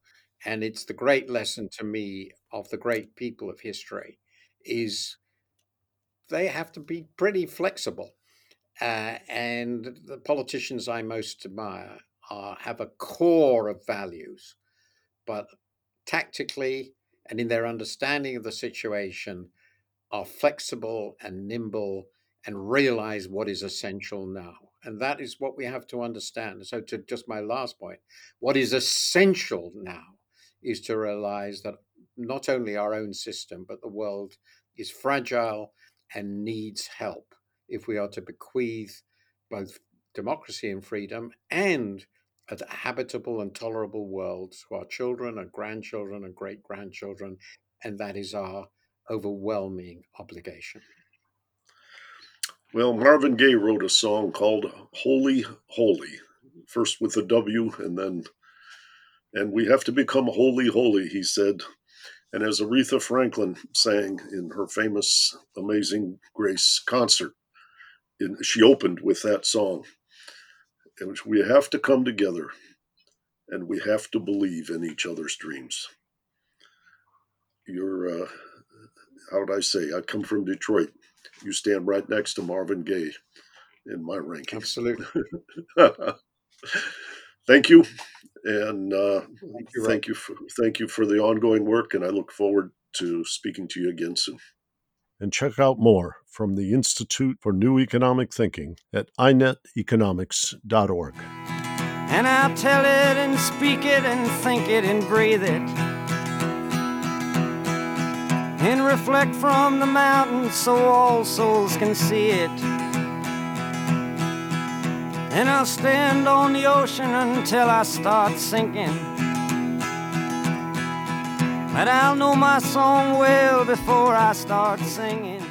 Speaker 4: and it's the great lesson to me of the great people of history is they have to be pretty flexible. Uh, and the politicians I most admire are, have a core of values, but tactically and in their understanding of the situation are flexible and nimble and realize what is essential now. And that is what we have to understand. So, to just my last point, what is essential now is to realize that not only our own system, but the world is fragile and needs help if we are to bequeath both democracy and freedom and a habitable and tolerable world to our children and grandchildren and great grandchildren. And that is our overwhelming obligation.
Speaker 3: Well, Marvin Gaye wrote a song called Wholy, Holy, first with a W and then, and we have to become holy, holy, he said. And as Aretha Franklin sang in her famous Amazing Grace concert, in, she opened with that song in which we have to come together and we have to believe in each other's dreams. You're, uh, how would I say? I come from Detroit. You stand right next to Marvin Gaye in my rankings.
Speaker 4: Absolutely.
Speaker 3: thank you, and uh, thank, you, thank you, for, thank you for the ongoing work, and I look forward to speaking to you again soon. and check out more from the Institute for New Economic Thinking at ineteconomics.org.
Speaker 5: And I'll tell it and speak it and think it and breathe it. And reflect from the mountains so all souls can see it. And I'll stand on the ocean until I start sinking. But I'll know my song well before I start singing.